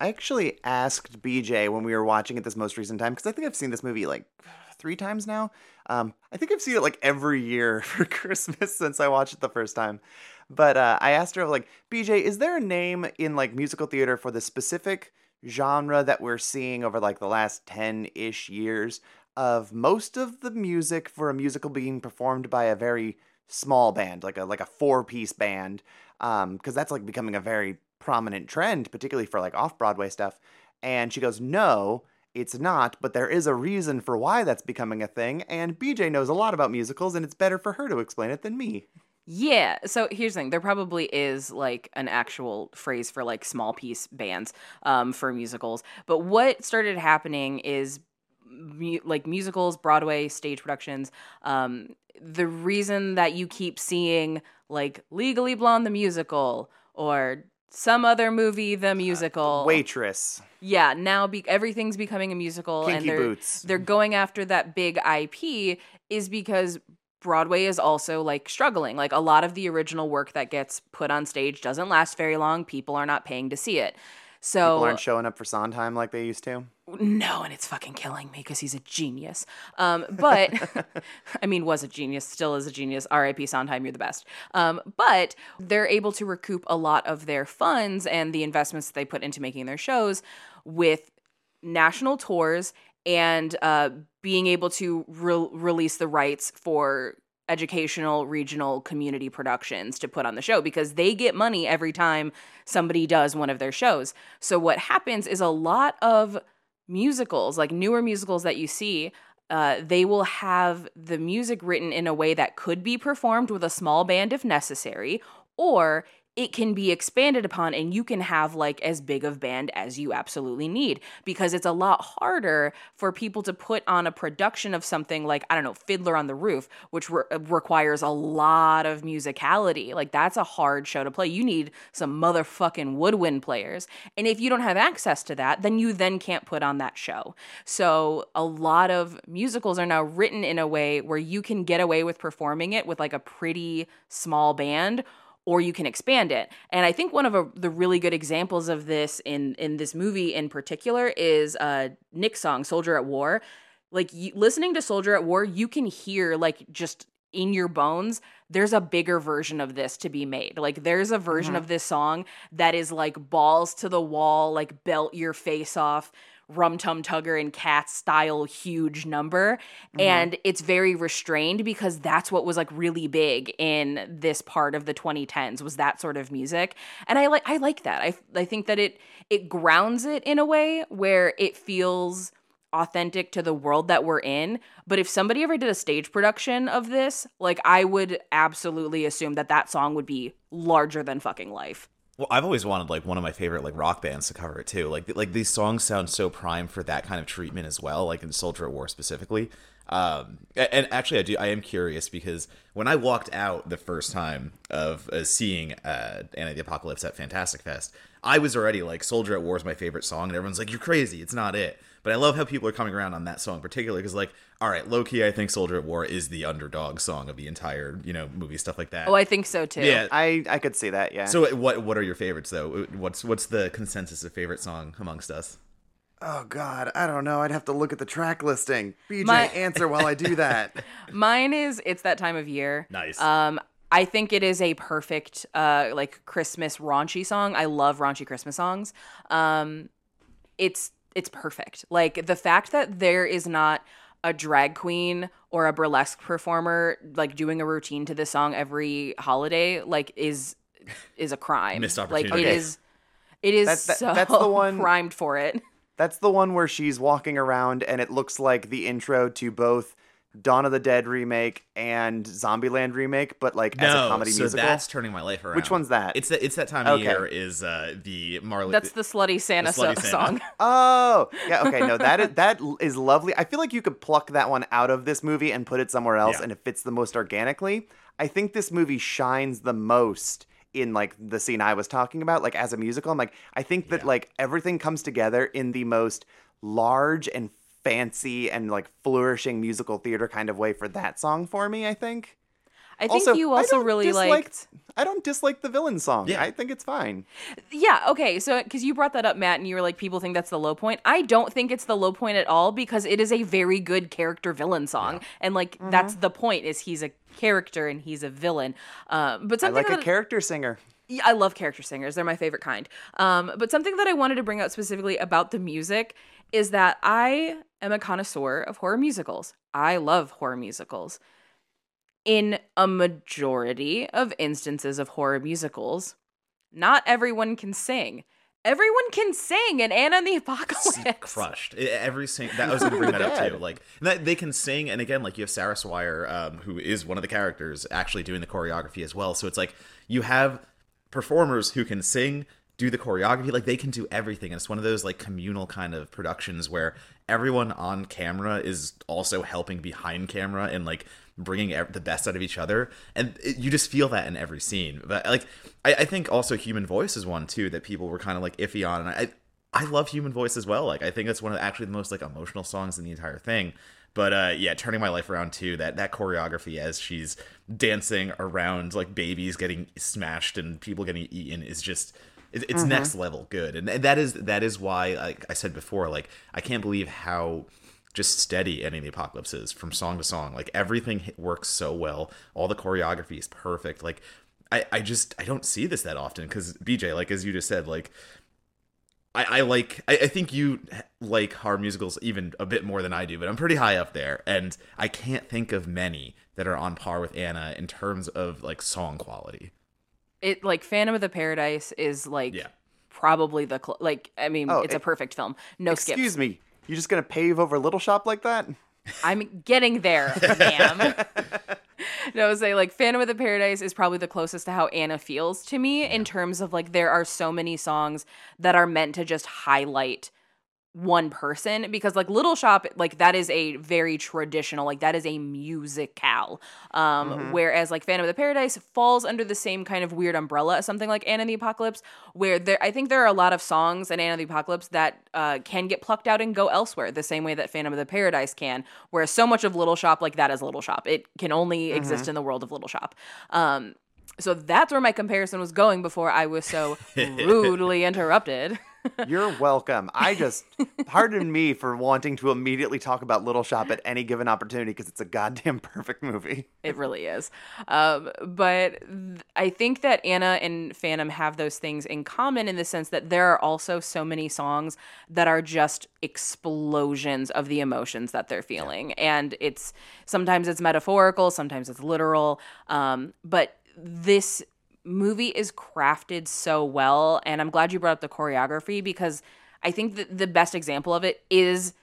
I actually asked BJ when we were watching it this most recent time because I think I've seen this movie like three times now. Um, I think I've seen it like every year <laughs> for Christmas since I watched it the first time. But uh, I asked her like, BJ, is there a name in like musical theater for the specific genre that we're seeing over like the last ten ish years of most of the music for a musical being performed by a very small band, like a like a four piece band, because that's like becoming a very prominent trend, particularly for like off Broadway stuff. And she goes, No, it's not, but there is a reason for why that's becoming a thing. And BJ knows a lot about musicals, and it's better for her to explain it than me. Yeah. So here's the thing: there probably is like an actual phrase for like small piece bands um, for musicals. But what started happening is mu- like musicals, Broadway stage productions. Um, the reason that you keep seeing like Legally Blonde the musical or some other movie the musical uh, Waitress. yeah, now be- everything's becoming a musical, and they're Boots. they're going after that big IP is because Broadway is also like struggling. Like a lot of the original work that gets put on stage doesn't last very long. People are not paying to see it. So People aren't showing up for Sondheim like they used to. No, and it's fucking killing me because he's a genius. Um, but <laughs> <laughs> I mean, was a genius, still is a genius. R.I.P. Sondheim, you're the best. Um, but they're able to recoup a lot of their funds and the investments that they put into making their shows with national tours and uh, being able to re- release the rights for educational regional community productions to put on the show because they get money every time somebody does one of their shows. So what happens is a lot of musicals, like newer musicals that you see, uh, they will have the music written in a way that could be performed with a small band if necessary, or it can be expanded upon and you can have like as big of band as you absolutely need because it's a lot harder for people to put on a production of something like I don't know Fiddler on the Roof which re- uh, requires a lot of musicality. Like that's a hard show to play. You need some motherfucking woodwind players. And if you don't have access to that then you then can't put on that show. So a lot of musicals are now written in a way where you can get away with performing it with like a pretty small band or you can expand it. And I think one of a, the really good examples of this in in this movie in particular is uh, Nick's song "Soldier at War." Like you, listening to "Soldier at War," you can hear like just in your bones there's a bigger version of this to be made like there's a version of this song that is like balls to the wall like belt your face off rum tum tugger and cat style huge number. Mm-hmm. And it's very restrained because that's what was like really big in this part of the 2010s was that sort of music. And i like i like that. I i think that it it grounds it in a way where it feels authentic to the world that we're in. But if somebody ever did a stage production of this like i would absolutely assume that that song would be larger than fucking life Well, I've always wanted like one of my favorite like rock bands to cover it too. Like like these songs sound so prime for that kind of treatment as well, like in Soldier at War specifically. Um, and actually, I do. I am curious because when I walked out the first time of uh, seeing uh, Anna the Apocalypse at Fantastic Fest, I was already like Soldier at War is my favorite song, and everyone's like, "You're crazy! It's not it." But I love how people are coming around on that song particularly because, like, all right, low key, I think Soldier at War is the underdog song of the entire you know movie stuff like that. oh i think so too yeah, I I could see that. Yeah. so what what are your favorites though? What's what's the consensus of favorite song amongst us? oh God, I don't know. I'd have to look at the track listing. BJ, My- <laughs> answer while I do that. Mine is it's that time of year. Nice. Um, I think it is a perfect uh like Christmas raunchy song. I love raunchy Christmas songs. Um, it's it's perfect. Like the fact that there is not a drag queen or a burlesque performer like doing a routine to this song every holiday like is is a crime. Missed Like opportunity. it Okay. is It is That- that- so that's the one- <laughs> primed for it. That's the one where she's walking around and it looks like the intro to both Dawn of the Dead remake and Zombieland remake, but like as a comedy so musical. that's turning my life around. Which one's that? It's that. It's that time of Okay. year. Is uh, the Marley? That's the slutty Santa, slutty so- Santa. song. <laughs> Oh, yeah, okay. No, that is <laughs> that is lovely. I feel like you could pluck that one out of this movie and put it somewhere else Yeah. and it fits the most organically. I think this movie shines the most in like the scene I was talking about, like as a musical. I'm like, I think that Yeah. like everything comes together in the most large and fancy and like flourishing musical theater kind of way for that song for me, I think. I think Also, you also really dislike- liked. I don't dislike the villain song. Yeah. I think it's fine. Yeah, okay. So, because you brought that up, Matt, and you were like, people think that's the low point. I don't think it's the low point at all because it is a very good character villain song, and like that's Mm-hmm. the point is he's a character and he's a villain. Um, but I something like a character singer. Yeah, I love character singers. They're my favorite kind. Um, but something that I wanted to bring out specifically about the music is that I am a connoisseur of horror musicals. I love horror musicals. In a majority of instances of horror musicals, not everyone can sing. Everyone can sing in Anna and the Apocalypse. crushed. I- Every sing that I was going to bring that up too. <laughs> Like that they can sing, and again, like you have Sarah Swire, um, who is one of the characters, actually doing the choreography as well. So it's like you have performers who can sing, do the choreography, like they can do everything. And it's one of those like communal kind of productions where everyone on camera is also helping behind camera and like bringing the best out of each other. And it, you just feel that in every scene. But like I, I think also human voice is one too that people were kind of like iffy on. And i i love human voice as well. Like i think it's one of the, actually the most like emotional songs in the entire thing but uh yeah turning my life around too that that choreography as she's dancing around like babies getting smashed and people getting eaten is just it- it's next level good and that is that is why like i said before like i can't believe how just steady Anna and the Apocalypse is from song to song. Like everything works so well. All the choreography is perfect. Like I, I just I don't see this that often because BJ, like as you just said, like I, I like I, I think you like horror musicals even a bit more than I do, but I'm pretty high up there, and I can't think of many that are on par with Anna in terms of like song quality. It like Phantom of the Paradise is like Yeah. probably the cl- like I mean Oh, it's a perfect film. No skips. Excuse me. you're just gonna pave over Little Shop like that? I'm getting there, ma'am. <laughs> no, say like Phantom of the Paradise is probably the closest to how Anna feels to me in terms of like there are so many songs that are meant to just highlight one person because like Little Shop like that is a very traditional like that is a musical um whereas like Phantom of the Paradise falls under the same kind of weird umbrella as something like Anna and the Apocalypse where there I think there are a lot of songs in Anna and the Apocalypse that uh, can get plucked out and go elsewhere the same way that Phantom of the Paradise can whereas so much of Little Shop like that is Little Shop. It can only exist in the world of Little Shop. Um so that's where my comparison was going before I was so <laughs> rudely interrupted. You're welcome. I just <laughs> pardon me for wanting to immediately talk about Little Shop at any given opportunity because it's a goddamn <laughs> perfect movie. It really is. Um, but th- I think that Anna and Phantom have those things in common in the sense that there are also so many songs that are just explosions of the emotions that they're feeling. And it's sometimes it's metaphorical, sometimes it's literal. Um, but this movie is crafted so well. And I'm glad you brought up the choreography because I think that the best example of it is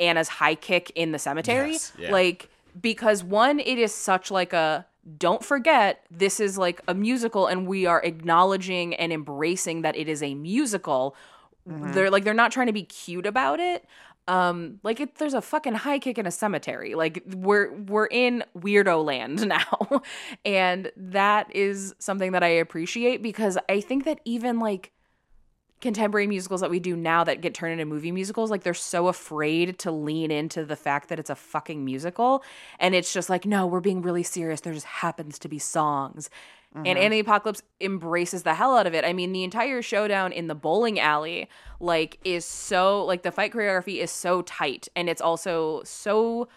Anna's high kick in the cemetery. Yes, yeah. Like because one, it is such like a don't forget this is like a musical and we are acknowledging and embracing that it is a musical. Mm-hmm. They're like they're not trying to be cute about it. Um, like it, there's a fucking high kick in a cemetery. Like we're we're in weirdo land <laughs> now, and that is something that I appreciate because I think that even like contemporary musicals that we do now that get turned into movie musicals like they're so afraid to lean into the fact that it's a fucking musical. And it's just like no we're being really serious. There just happens to be songs. And mm-hmm. Anna the Apocalypse embraces the hell out of it. I mean, the entire showdown in the bowling alley, like, is so like the fight choreography is so tight, and it's also so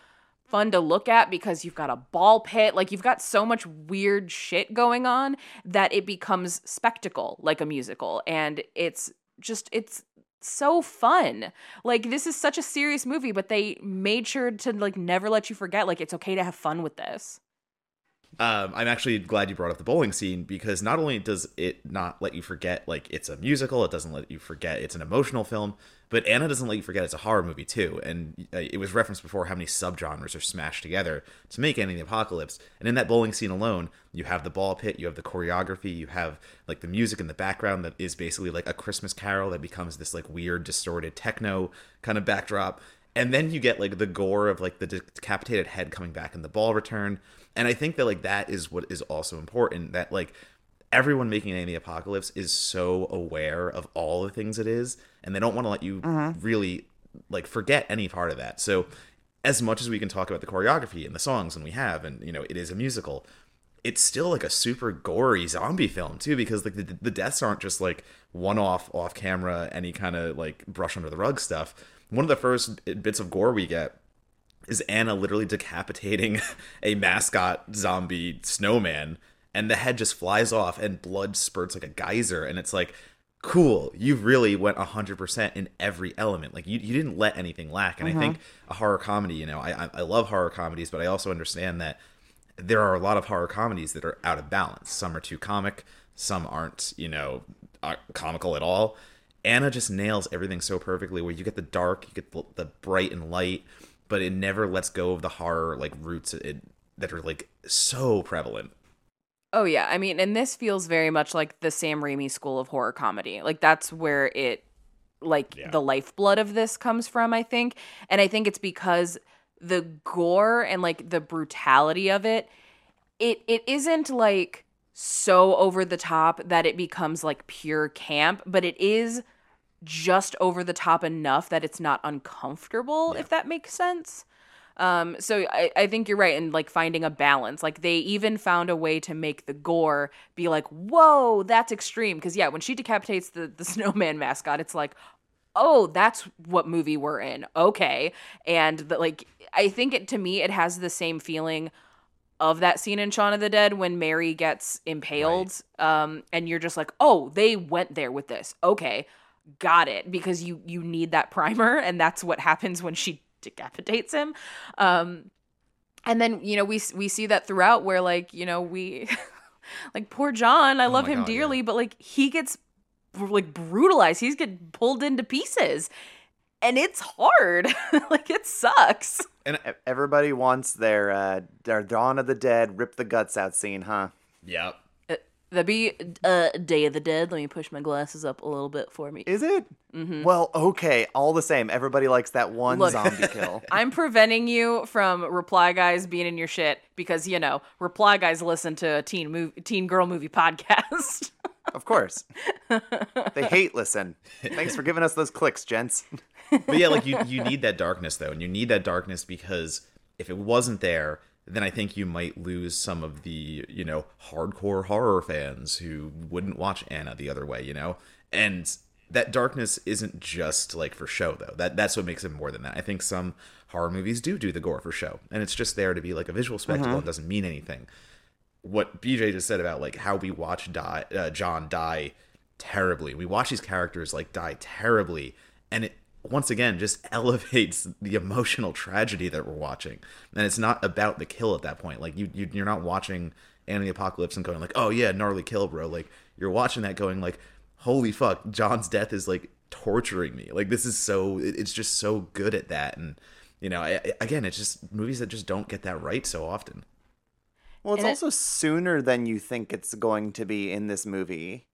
fun to look at because you've got a ball pit, like you've got so much weird shit going on that it becomes spectacle like a musical, and it's just it's so fun. Like this is such a serious movie, but they made sure to like never let you forget like it's okay to have fun with this. Um, I'm actually glad you brought up the bowling scene because not only does it not let you forget like it's a musical, it doesn't let you forget it's an emotional film, but Anna doesn't let you forget it's a horror movie too. And uh, it was referenced before how many subgenres are smashed together to make Anna the Apocalypse. And in that bowling scene alone, you have the ball pit, you have the choreography, you have like the music in the background that is basically like a Christmas carol that becomes this like weird distorted techno kind of backdrop. And then you get like the gore of like the decapitated head coming back in the ball return. And I think that like that is what is also important that like everyone making Anna the Apocalypse is so aware of all the things it is, and they don't want to let you mm-hmm. really like forget any part of that. So, as much as we can talk about the choreography and the songs, and we have, and you know, it is a musical. It's still like a super gory zombie film too, because like the, the deaths aren't just like one-off, off-camera, any kind of like brush under the rug stuff. One of the first bits of gore we get is Anna literally decapitating <laughs> a mascot zombie snowman and the head just flies off and blood spurts like a geyser and it's like cool you really went 100% in every element. Like you, you didn't let anything lack and i think a horror comedy you know I, I love horror comedies but i also understand that there are a lot of horror comedies that are out of balance. Some are too comic some aren't you know uh, comical at all. Anna just nails everything so perfectly where you get the dark you get the bright and light but it never lets go of the horror like roots it, that are like so prevalent Oh yeah, I mean, and this feels very much like the Sam Raimi school of horror comedy. Like that's where it like Yeah. the lifeblood of this comes from, I think. And I think it's because the gore and like the brutality of it, it it isn't like so over the top that it becomes like pure camp, but it is just over the top enough that it's not uncomfortable, if that makes sense. Um, so I, I think you're right in like finding a balance. Like they even found a way to make the gore be like, whoa, that's extreme. Cause yeah, when she decapitates the, the <laughs> snowman mascot, it's like, oh, that's what movie we're in. Okay. And the, like I think it to me it has the same feeling of that scene in Shaun of the Dead when Mary gets impaled. Um, and you're just like, oh, they went there with this. Okay, got it. Because you you need that primer, and that's what happens when she decapitates him. Um, and then you know we we see that throughout where like you know we <laughs> like poor John, I love him God, yeah. dearly, but like he gets like brutalized. He's getting pulled into pieces. And it's hard. <laughs> like it sucks. <laughs> and Everybody wants their uh, their Dawn of the Dead, rip the guts out scene, huh? yep That'd be uh, Day of the Dead. Let me push my glasses up a little bit for me. Is it? Well, okay. All the same, everybody likes that one Look. zombie <laughs> kill. I'm preventing you from Reply Guys being in your shit because you know Reply Guys listen to a teen movie, teen girl movie <laughs> podcast. Of course. they hate listen. Thanks for giving us those clicks, gents. but yeah, like you you need that darkness though, and you need that darkness because if it wasn't there, then I think you might lose some of the you know hardcore horror fans who wouldn't watch Anna the other way, you know, and that darkness isn't just like for show though. That that's what makes it more than that. I think some horror movies do do the gore for show, and it's just there to be like a visual spectacle and doesn't mean anything. What BJ just said about like how we watch die, uh, John die terribly. We watch these characters like die terribly, and it once again just <laughs> elevates the emotional tragedy that we're watching. And it's not about the kill at that point. Like you, you you're not watching Anna the Apocalypse and going like, oh yeah, gnarly kill, bro. Like you're watching that going like, holy fuck, John's death is like torturing me. Like this is so, it's just so good at that. And you know, I, I- again, it's just movies that just don't get that right so often. Well, it's And it- also sooner than you think it's going to be in this movie.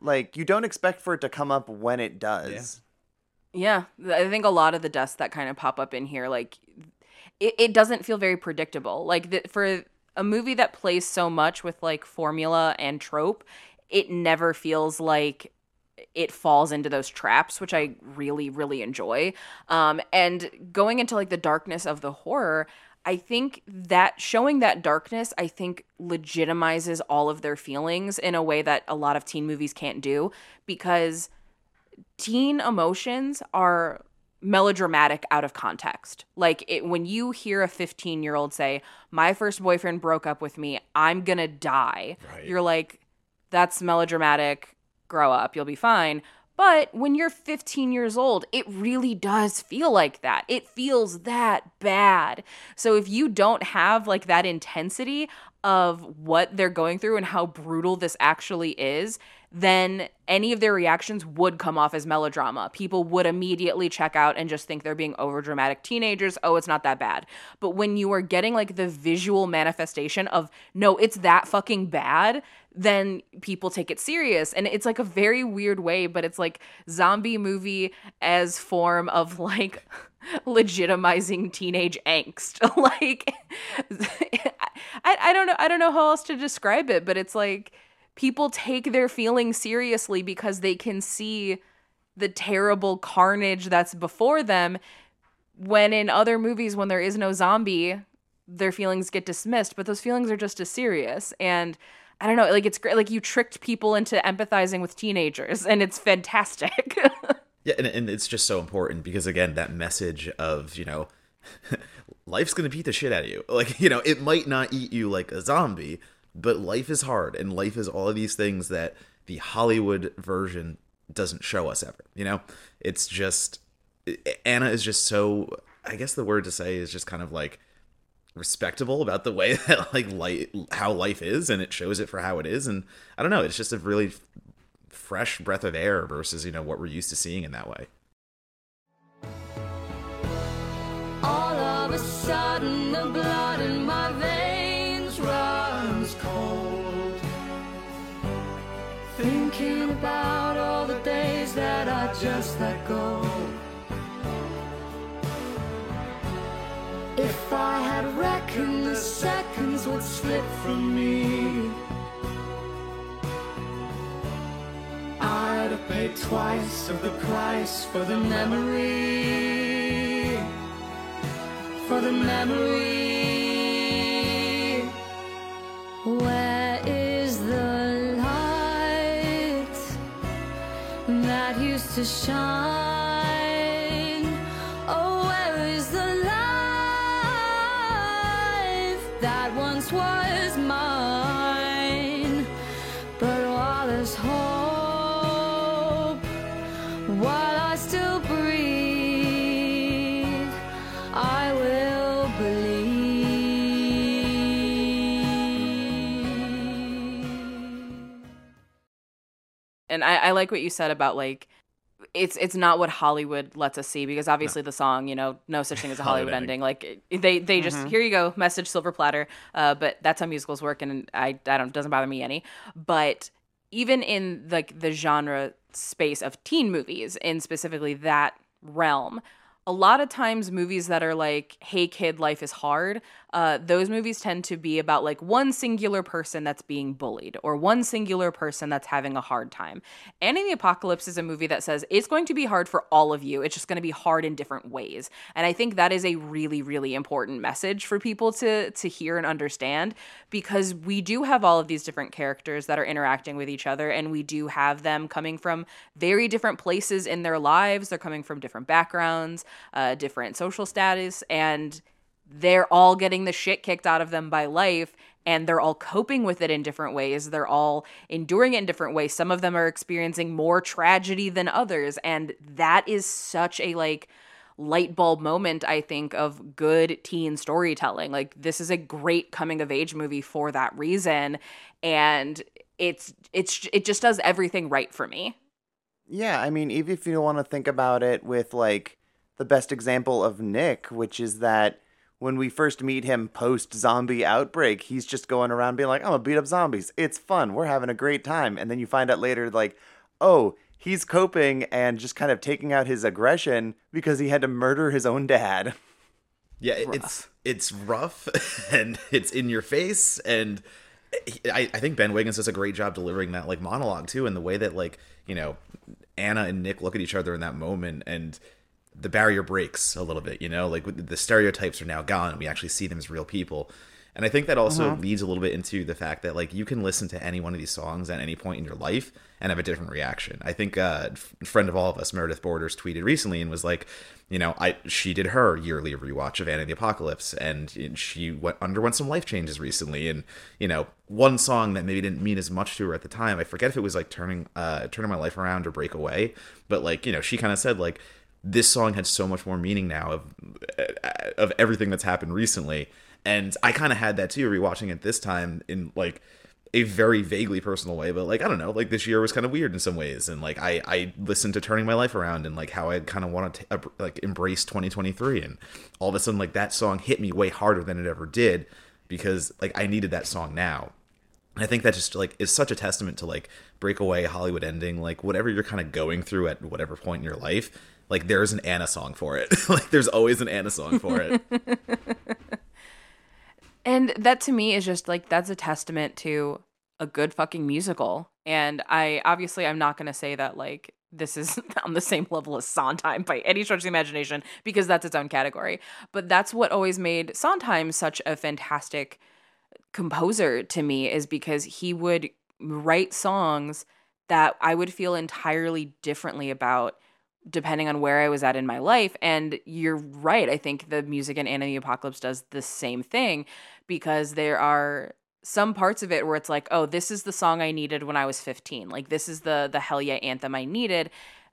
Like, you don't expect for it to come up when it does. Yeah, th- I think a lot of the deaths that kind of pop up in here, like it, it doesn't feel very predictable. Like the, for a movie that plays so much with like formula and trope, it never feels like it falls into those traps, which I really, really enjoy. Um, and going into like the darkness of the horror, I think that showing that darkness, I think legitimizes all of their feelings in a way that a lot of teen movies can't do because teen emotions are melodramatic out of context. Like it, when you hear a 15 year old say, My first boyfriend broke up with me, I'm gonna die, Right. you're like, That's melodramatic, grow up, you'll be fine. But when you're 15 years old, it really does feel like that. It feels that bad. So if you don't have like that intensity, of what they're going through and how brutal this actually is, then any of their reactions would come off as melodrama. People would immediately check out and just think they're being overdramatic teenagers. Oh, it's not that bad. But when you are getting like the visual manifestation of, no, it's that fucking bad, then people take it serious. And it's like a very weird way, but it's like zombie movie as form of like <laughs> legitimizing teenage angst. <laughs> like <laughs> I, I don't know I don't know how else to describe it, but it's like people take their feelings seriously because they can see the terrible carnage that's before them when in other movies when there is no zombie their feelings get dismissed but those feelings are just as serious and i don't know like it's great like you tricked people into empathizing with teenagers and it's fantastic <laughs> Yeah, and, and it's just so important because again, that message of you know, <laughs> life's gonna beat the shit out of you. Like you know, it might not eat you like a zombie, but life is hard, and life is all of these things that the Hollywood version doesn't show us ever. You know, it's just Anna is just so. I guess the word to say is just kind of like respectable about the way <laughs> that like light how life is and it shows it for how it is and i don't know it's just a really fresh breath of air versus you know what we're used to seeing in that way All of a sudden, the blood Thinking about all the days that I just let go. If I had reckoned the seconds would slip from me, I'd have paid twice of the price for the memory for the memory. To shine? Oh, where is the life that once was mine? But while there's hope, while I still breathe, I will believe. and I, I like what you said about like it's it's not what Hollywood lets us see because obviously the song, you know, no such thing as a Hollywood, Hollywood ending. Like they they just here you go, message silver platter. Uh, but that's how musicals work, and I I don't doesn't bother me any. But even in like the genre space of teen movies, in specifically that realm, a lot of times movies that are like hey kid life is hard uh, those movies tend to be about like one singular person that's being bullied or one singular person that's having a hard time. Anna and the Apocalypse is a movie that says it's going to be hard for all of you. It's just going to be hard in different ways. And i think that is a really really important message for people to to hear and understand because we do have all of these different characters that are interacting with each other and we do have them coming from very different places in their lives. They're coming from different backgrounds uh, different social status, and they're all getting the shit kicked out of them by life and they're all coping with it in different ways. They're all enduring it in different ways. Some of them are experiencing more tragedy than others. And that is such a like light bulb moment, I think, of good teen storytelling. Like this is a great coming of age movie for that reason. And it's it's it just does everything right for me. Yeah, I mean, even if you want to think about it with like the best example of Nick, which is that when we first meet him post zombie outbreak, he's just going around being like, I'm gonna beat up zombies. It's fun. We're having a great time. And then you find out later, like, oh, he's coping and just kind of taking out his aggression because he had to murder his own dad. Yeah, it- it's it's rough <laughs> and it's in your face, and I, I think Ben Wiggins does a great job delivering that like monologue too, and the way that like you know Anna and Nick look at each other in that moment, and the barrier breaks a little bit. You know, like the stereotypes are now gone, and we actually see them as real people. And I think that also leads a little bit into the fact that like you can listen to any one of these songs at any point in your life and have a different reaction. I think uh, a friend of all of us, Meredith Borders, tweeted recently and was like, you know, I she did her yearly rewatch of Anna and the Apocalypse, and she went underwent some life changes recently, and you know, one song that maybe didn't mean as much to her at the time. I forget if it was like turning uh turning my life around or break away, but like you know, she kind of said like this song had so much more meaning now of of everything that's happened recently. And I kind of had that too, rewatching it this time in like a very vaguely personal way, but like I don't know, like this year was kind of weird in some ways, and like I I listened to turning my life around and like how I kind of want to like embrace 2023, and all of a sudden like that song hit me way harder than it ever did because like I needed that song now. And I think that just like is such a testament to like breakaway Hollywood ending, like whatever you're kind of going through at whatever point in your life, like there's an Anna song for it. <laughs> like there's always an Anna song for it. <laughs> And that to me is just like that's a testament to a good fucking musical. And I obviously I'm not gonna say that like this is <laughs> on the same level as Sondheim by any stretch of the imagination because that's its own category. But that's what always made Sondheim such a fantastic composer to me is because he would write songs that I would feel entirely differently about depending on where I was at in my life. And you're right. I think the music in the Apocalypse does the same thing because there are some parts of it where it's like, oh, this is the song I needed when I was 15. Like this is the the hell yeah anthem I needed.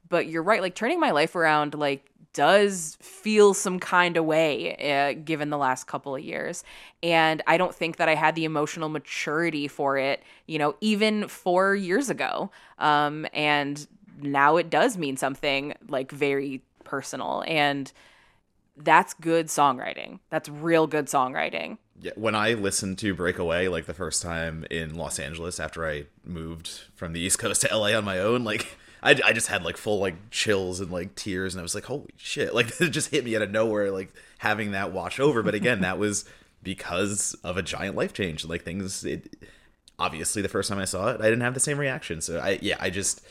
But you're right, like turning my life around like does feel some kind of way uh, given the last couple of years. And I don't think that I had the emotional maturity for it, you know, even 4 years ago. Um and now it does mean something like very personal and that's good songwriting. That's real good songwriting. Yeah, when I listened to Breakaway like the first time in Los Angeles after I moved from the East Coast to LA on my own, like I, I just had like full like chills and like tears, and I was like, holy shit! <laughs> Like it just hit me out of nowhere, like having that wash over. But again, that was because of a giant life change. Like things, it obviously the first time I saw it, I didn't have the same reaction. So I yeah, I just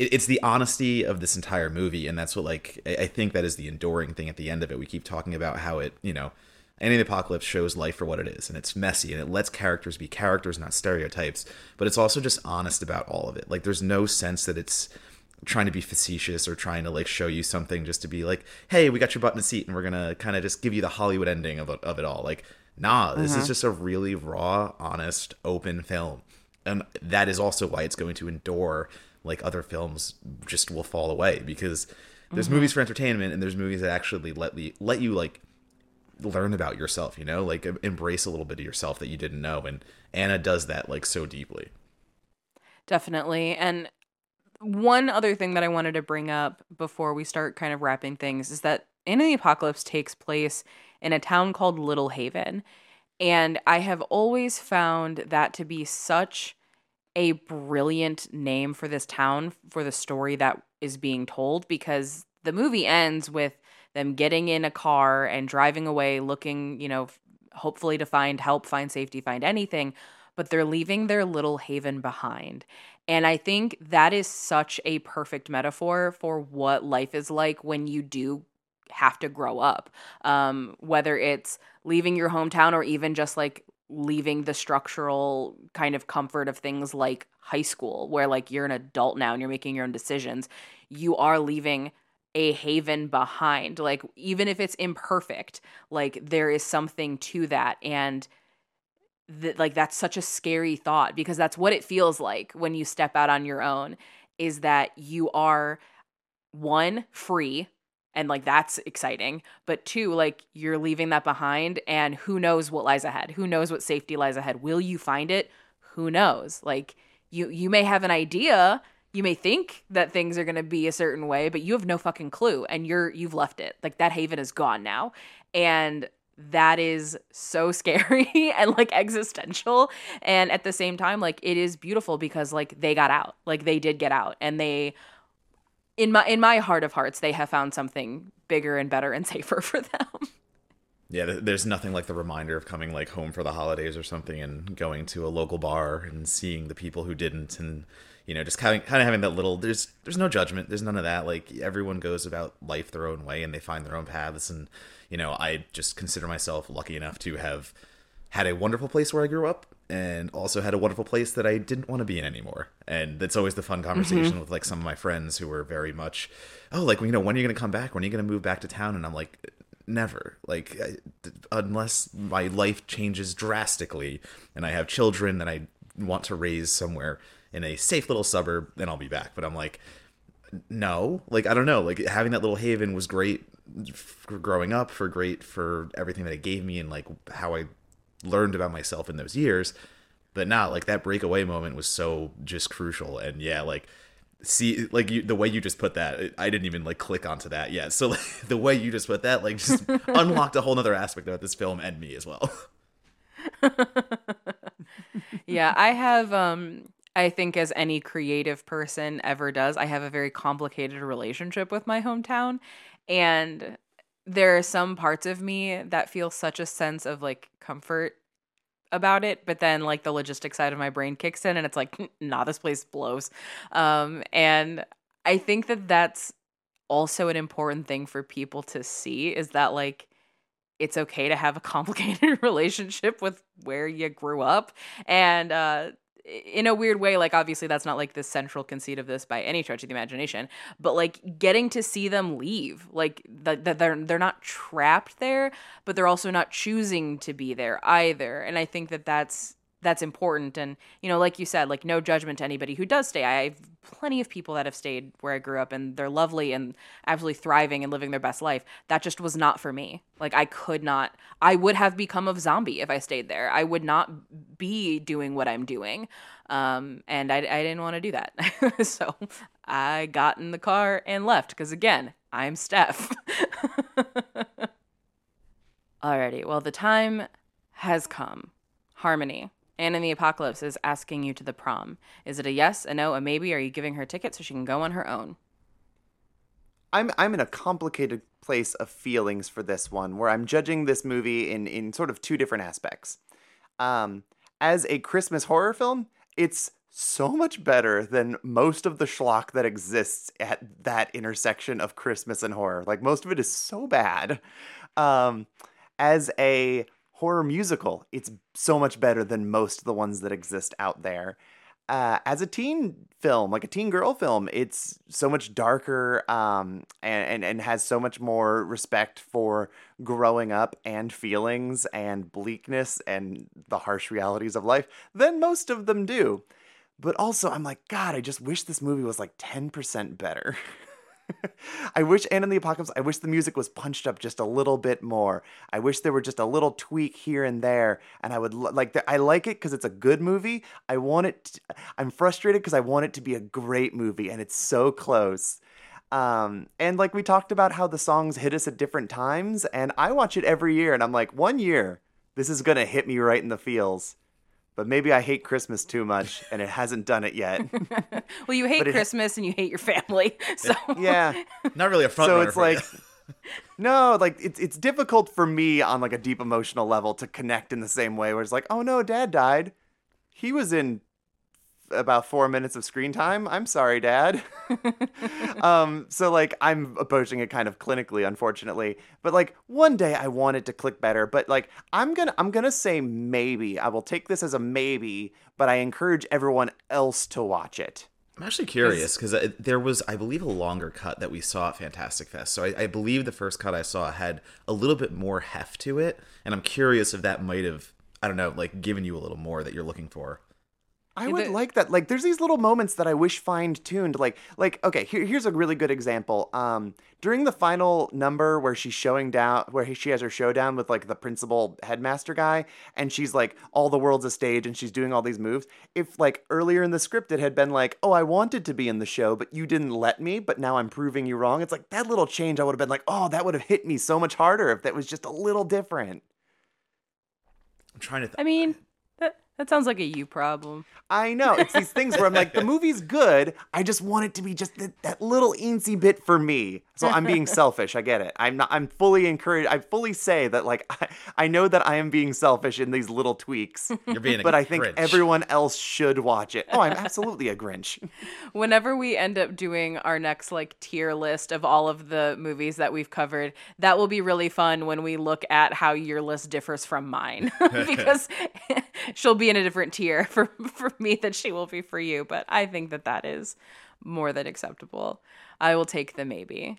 it's the honesty of this entire movie, and that's what like I, think that is the enduring thing at the end of it. We keep talking about how it you know. Anna and the Apocalypse shows life for what it is, and it's messy, and it lets characters be characters, not stereotypes. But it's also just honest about all of it. Like, there's no sense that it's trying to be facetious or trying to like show you something just to be like, hey, we got your butt in a seat, and we're gonna kind of just give you the Hollywood ending of of it all. Like, nah, this is mm-hmm. just a really raw, honest, open film, and that is also why it's going to endure like other films just will fall away because there's mm-hmm. movies for entertainment and there's movies that actually let me let you like learn about yourself you know like embrace a little bit of yourself that you didn't know and anna does that like so deeply Definitely. And one other thing that I wanted to bring up before we start kind of wrapping things is that Anna the Apocalypse takes place in a town called Little Haven. And I have always found that to be such a brilliant name for this town for the story that is being told because the movie ends with them getting in a car and driving away looking, you know, hopefully to find help, find safety, find anything, but they're leaving their little haven behind. And I think that is such a perfect metaphor for what life is like when you do have to grow up. Um, whether it's leaving your hometown or even just like leaving the structural kind of comfort of things like high school, where like you're an adult now and you're making your own decisions, you are leaving a haven behind. Like, even if it's imperfect, like there is something to that. And that like that's such a scary thought because that's what it feels like when you step out on your own is that you are one free and like that's exciting but two like you're leaving that behind and who knows what lies ahead who knows what safety lies ahead will you find it? Who knows? Like you you may have an idea you may think that things are going to be a certain way but you have no fucking clue and you're you've left it. Like that haven is gone now and that is so <laughs> scary and like existential and at the same time like it is beautiful because like they got out. Like they did get out and they in my in my heart of hearts they have found something bigger and better and <laughs> safer for them. Yeah there's nothing like the reminder of coming like home for the holidays or something and going to a local bar and seeing the people who didn't and you know just kind of, kind of having that little there's there's no judgment. There's none of that. Like everyone goes about life their own way and they find their own paths. And you know i just consider myself lucky enough to have had a wonderful place where i grew up and also had a wonderful place that i didn't want to be in anymore. And that's always the fun conversation mm-hmm. with like some of my friends who were very much oh like you know when are you going to come back? When are you going to move back to town? And i'm like never. Like I, unless my life changes drastically and i have children that i want to raise somewhere in a safe little suburb then i'll be back. But i'm like no. Like i don't know. Like having that little haven was great for growing up for great for everything that it gave me and like how i learned about myself in those years. But now, like that breakaway moment was so just crucial, and yeah, like see like you the way you just put that i didn't even like click onto that yet. So like, <laughs> the way you just put that like just <laughs> unlocked a whole nother aspect about this film and me as well. <laughs> Yeah, I have um I think as any creative person ever does, I have a very complicated relationship with my hometown. And there are some parts of me that feel such a sense of like comfort about it, but then like the logistic side of my brain kicks in and it's like, <laughs> nah, this place blows. Um and I think that that's also an important thing for people to see is that like it's okay to have a <laughs> complicated <laughs> relationship with where you grew up and uh in a weird way like obviously that's not like the central conceit of this by any stretch of the imagination but like getting to see them leave like that the, they're they're not trapped there but they're also not choosing to be there either and i think that that's that's important. And you know like you said like no judgment to anybody who does stay. I have plenty of people that have stayed where i grew up and they're lovely and absolutely thriving and living their best life. That just was not for me. Like i could not i would have become a zombie if i stayed there. I would not be doing what i'm doing. Um, and I, I didn't want to do that. <laughs> So i got in the car and left because again i'm steph. <laughs> Alrighty well the time has come. Harmony Anna and the Apocalypse is asking you to the prom. Is it a yes, a no, a maybe? Are you giving her tickets so she can go on her own? I'm I'm in a complicated place of feelings for this one, where I'm judging this movie in in sort of two different aspects. Um, as a Christmas horror film, it's so much better than most of the schlock that exists at that intersection of Christmas and horror. Like most of it is so bad. Um, as a horror musical, it's so much better than most of the ones that exist out there. Uh, as a teen film, like a teen girl film, it's so much darker um, and, and, and has so much more respect for growing up and feelings and bleakness and the harsh realities of life than most of them do. But also, I'm like, God, I just wish this movie was like 10% better. <laughs> <laughs> I wish Anna and the Apocalypse, I wish the music was punched up just a little bit more. I wish there were just a little tweak here and there. And I would like, the, I like it because it's a good movie. I want it, to, I'm frustrated because I want it to be a great movie and it's so close. Um, and like we talked about how the songs hit us at different times, and I watch it every year, and I'm like, one year, this is gonna hit me right in the feels but maybe I hate Christmas too much and it hasn't done it yet. <laughs> well, you hate Christmas and you hate your family. <laughs> So yeah, not really a front. So it's like <laughs> no, like it's it's difficult for me on like a deep emotional level to connect in the same way where it's like, "Oh no, dad died. He was in about four minutes of screen time. I'm sorry, Dad. <laughs> um, so like I'm approaching it kind of clinically, unfortunately. But like one day I want it to click better. But like I'm gonna I'm gonna say maybe. I will take this as a maybe, but I encourage everyone else to watch it. I'm actually curious because there was, I believe, a longer cut that we saw at Fantastic Fest. So I, I believe the first cut I saw had a little bit more heft to it, and I'm curious if that might have, I don't know, like given you a little more that you're looking for. I would the, like that. Like, there's these little moments that I wish fine tuned. Like, like okay, here, here's a really good example. Um, during the final number where she's showing down, where she has her showdown with like the principal headmaster guy, and she's like, all the world's a stage, and she's doing all these moves. If like earlier in the script it had been like, oh, I wanted to be in the show, but you didn't let me, but now I'm proving you wrong. It's like that little change. I would have been like, oh, that would have hit me so much harder if that was just a little different. I'm trying to. Th- I mean, that sounds like a you problem. I know. It's these things where I'm like, the <laughs> movie's good. I just want it to be just that, that little eensy bit for me. So I'm being <laughs> selfish. I get it. I'm not. I'm fully encouraged. I fully say that like I, <laughs> I know that I am being selfish in these little tweaks. You're being, a Grinch, but I think Grinch. everyone else should watch it. Oh, I'm absolutely a Grinch. <laughs> Whenever we end up doing our next like tier list of all of the movies that we've covered, that will be really fun when we look at how your list differs from mine because she'll be in a different tier for for me than she will be for you, but I think that that is more than acceptable. I will take the maybe.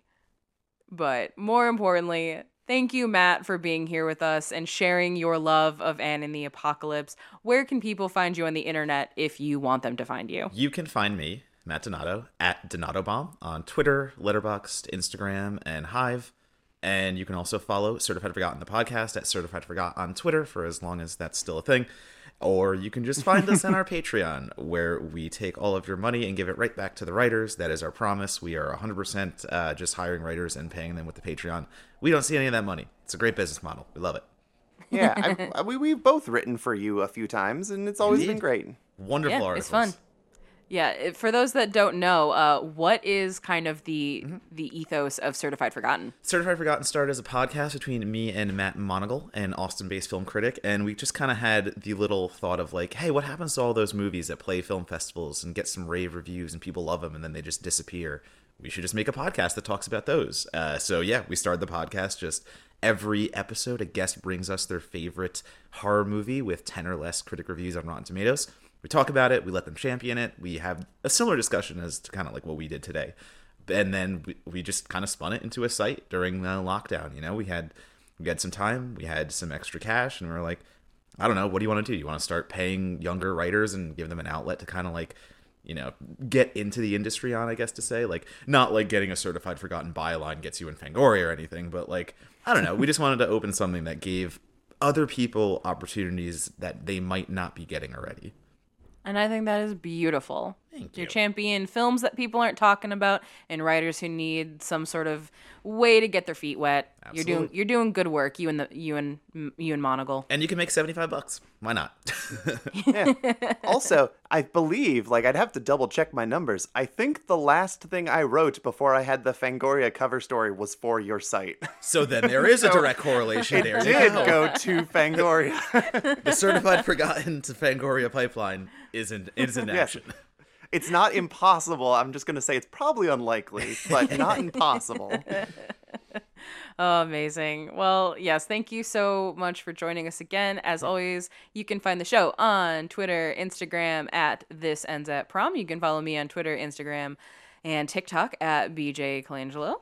But more importantly, thank you Matt for being here with us and sharing your love of Anna and the Apocalypse. Where can people find you on the internet if you want them to find you? You can find me, Matt Donato, at Donato Bomb on Twitter, Letterboxd, Instagram, and Hive. And you can also follow Certified Forgotten the podcast at Certified Forgot on Twitter for as long as that's still a thing. Or you can just find us on our <laughs> Patreon, where we take all of your money and give it right back to the writers. That is our promise. We are 100% uh, just hiring writers and paying them with the Patreon. We don't see any of that money. It's a great business model. We love it. Yeah, I, I- <laughs> we we've both written for you a few times, and it's always been great. Wonderful Yeah, articles. it's fun. Yeah, for those that don't know, uh, what is kind of the Mm-hmm. the ethos of Certified Forgotten? Certified Forgotten started as a podcast between me and Matt Monagle, an Austin-based film critic, and we just kind of had the little thought of like, hey, what happens to all those movies that play film festivals and get some rave reviews and people love them and then they just disappear? We should just make a podcast that talks about those. Uh, so yeah, we started the podcast. Just every episode, a guest brings us their favorite horror movie with ten or less critic reviews on Rotten Tomatoes. We talk about it. We let them champion it. We have a similar discussion as to kind of like what we did today and then we, we just kind of spun it into a site during the lockdown you know we had we had some time we had some extra cash and we were like i don't know what do you want to do you want to start paying younger writers and give them an outlet to kind of like you know get into the industry on i guess to say like not like getting a certified forgotten byline gets you in fangoria or anything but like i don't know we just wanted to open something that gave other people opportunities that they might not be getting already And I think that is beautiful. Thank You you. champion films that people aren't talking about and writers who need some sort of way to get their feet wet. You're doing you're doing good work. You and the you and you and Monagle. and you can make 75 bucks why not <laughs> Also, I believe, like, I'd have to double check my numbers. I think the last thing I wrote before I had the Fangoria cover story was for your site. so then there is a direct correlation there You Did go. go to Fangoria. <laughs> the certified forgotten to Fangoria pipeline is in is in Yes. It's not impossible. I'm just gonna say it's probably unlikely, but not impossible. <laughs> Oh, amazing. Well, yes, thank you so much for joining us again. As always, you can find the show on Twitter, Instagram at This Ends at Prom. You can follow me on Twitter, Instagram, and TikTok at BJ Colangelo.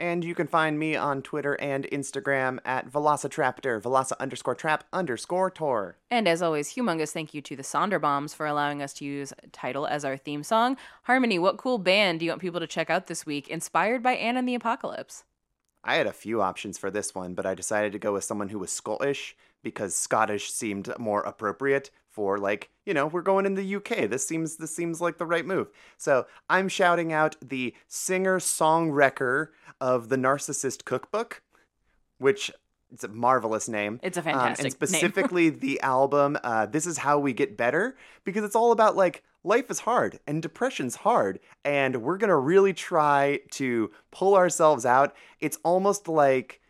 And you can find me on Twitter and Instagram at Velocitraptor, Veloci underscore trap underscore tor. And as always, humongous thank you to the Sonderbombs for allowing us to use title as our theme song. Harmony, what cool band do you want people to check out this week? Inspired by Anna and the Apocalypse. I had a few options for this one, but I decided to go with someone who was Scottish because Scottish seemed more appropriate for like, you know, we're going in the UK. This seems this seems like the right move. So, I'm shouting out the singer-songwriter of the Narcissist Cookbook, which it's a marvelous name. It's a Um, fantastic name. and <laughs> specifically the album uh, "This Is How We Get Better" because it's all about like life is hard and depression's hard, and we're gonna really try to pull ourselves out. It's almost like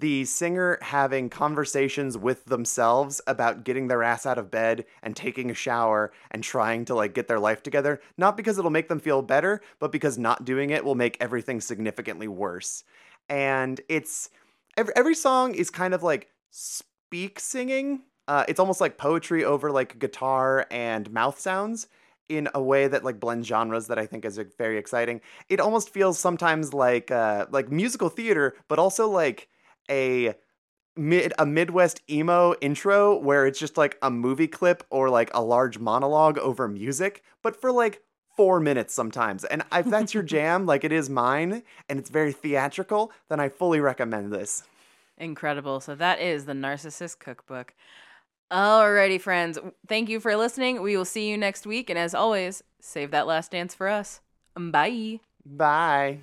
the singer having conversations with themselves about getting their ass out of bed and taking a shower and trying to like get their life together not because it'll make them feel better but because not doing it will make everything significantly worse and it's every, every song is kind of like speak singing uh, it's almost like poetry over like guitar and mouth sounds in a way that like blends genres that I think is very exciting. It almost feels sometimes like uh, like musical theater, but also like a mid a Midwest emo intro where it's just like a movie clip or like a large monologue over music, but for like four minutes sometimes. And if that's your <laughs> jam, like it is mine, and it's very theatrical, then I fully recommend this. Incredible. So that is the Narcissist Cookbook. Alrighty, friends. Thank you for listening. We will see you next week. And as always, save that last dance for us. Bye. Bye.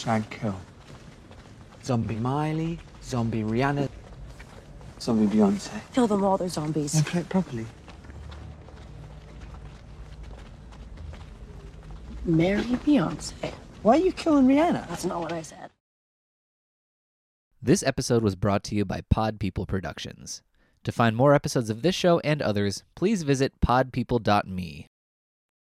Shag, kill. Zombie Miley, zombie Rihanna, zombie Beyonce. Kill them all, they're zombies. Now play it properly. Marry Beyonce. Why are you killing Rihanna? That's not what I said. This episode was brought to you by Pod People Productions. To find more episodes of this show and others, please visit podpeople.me.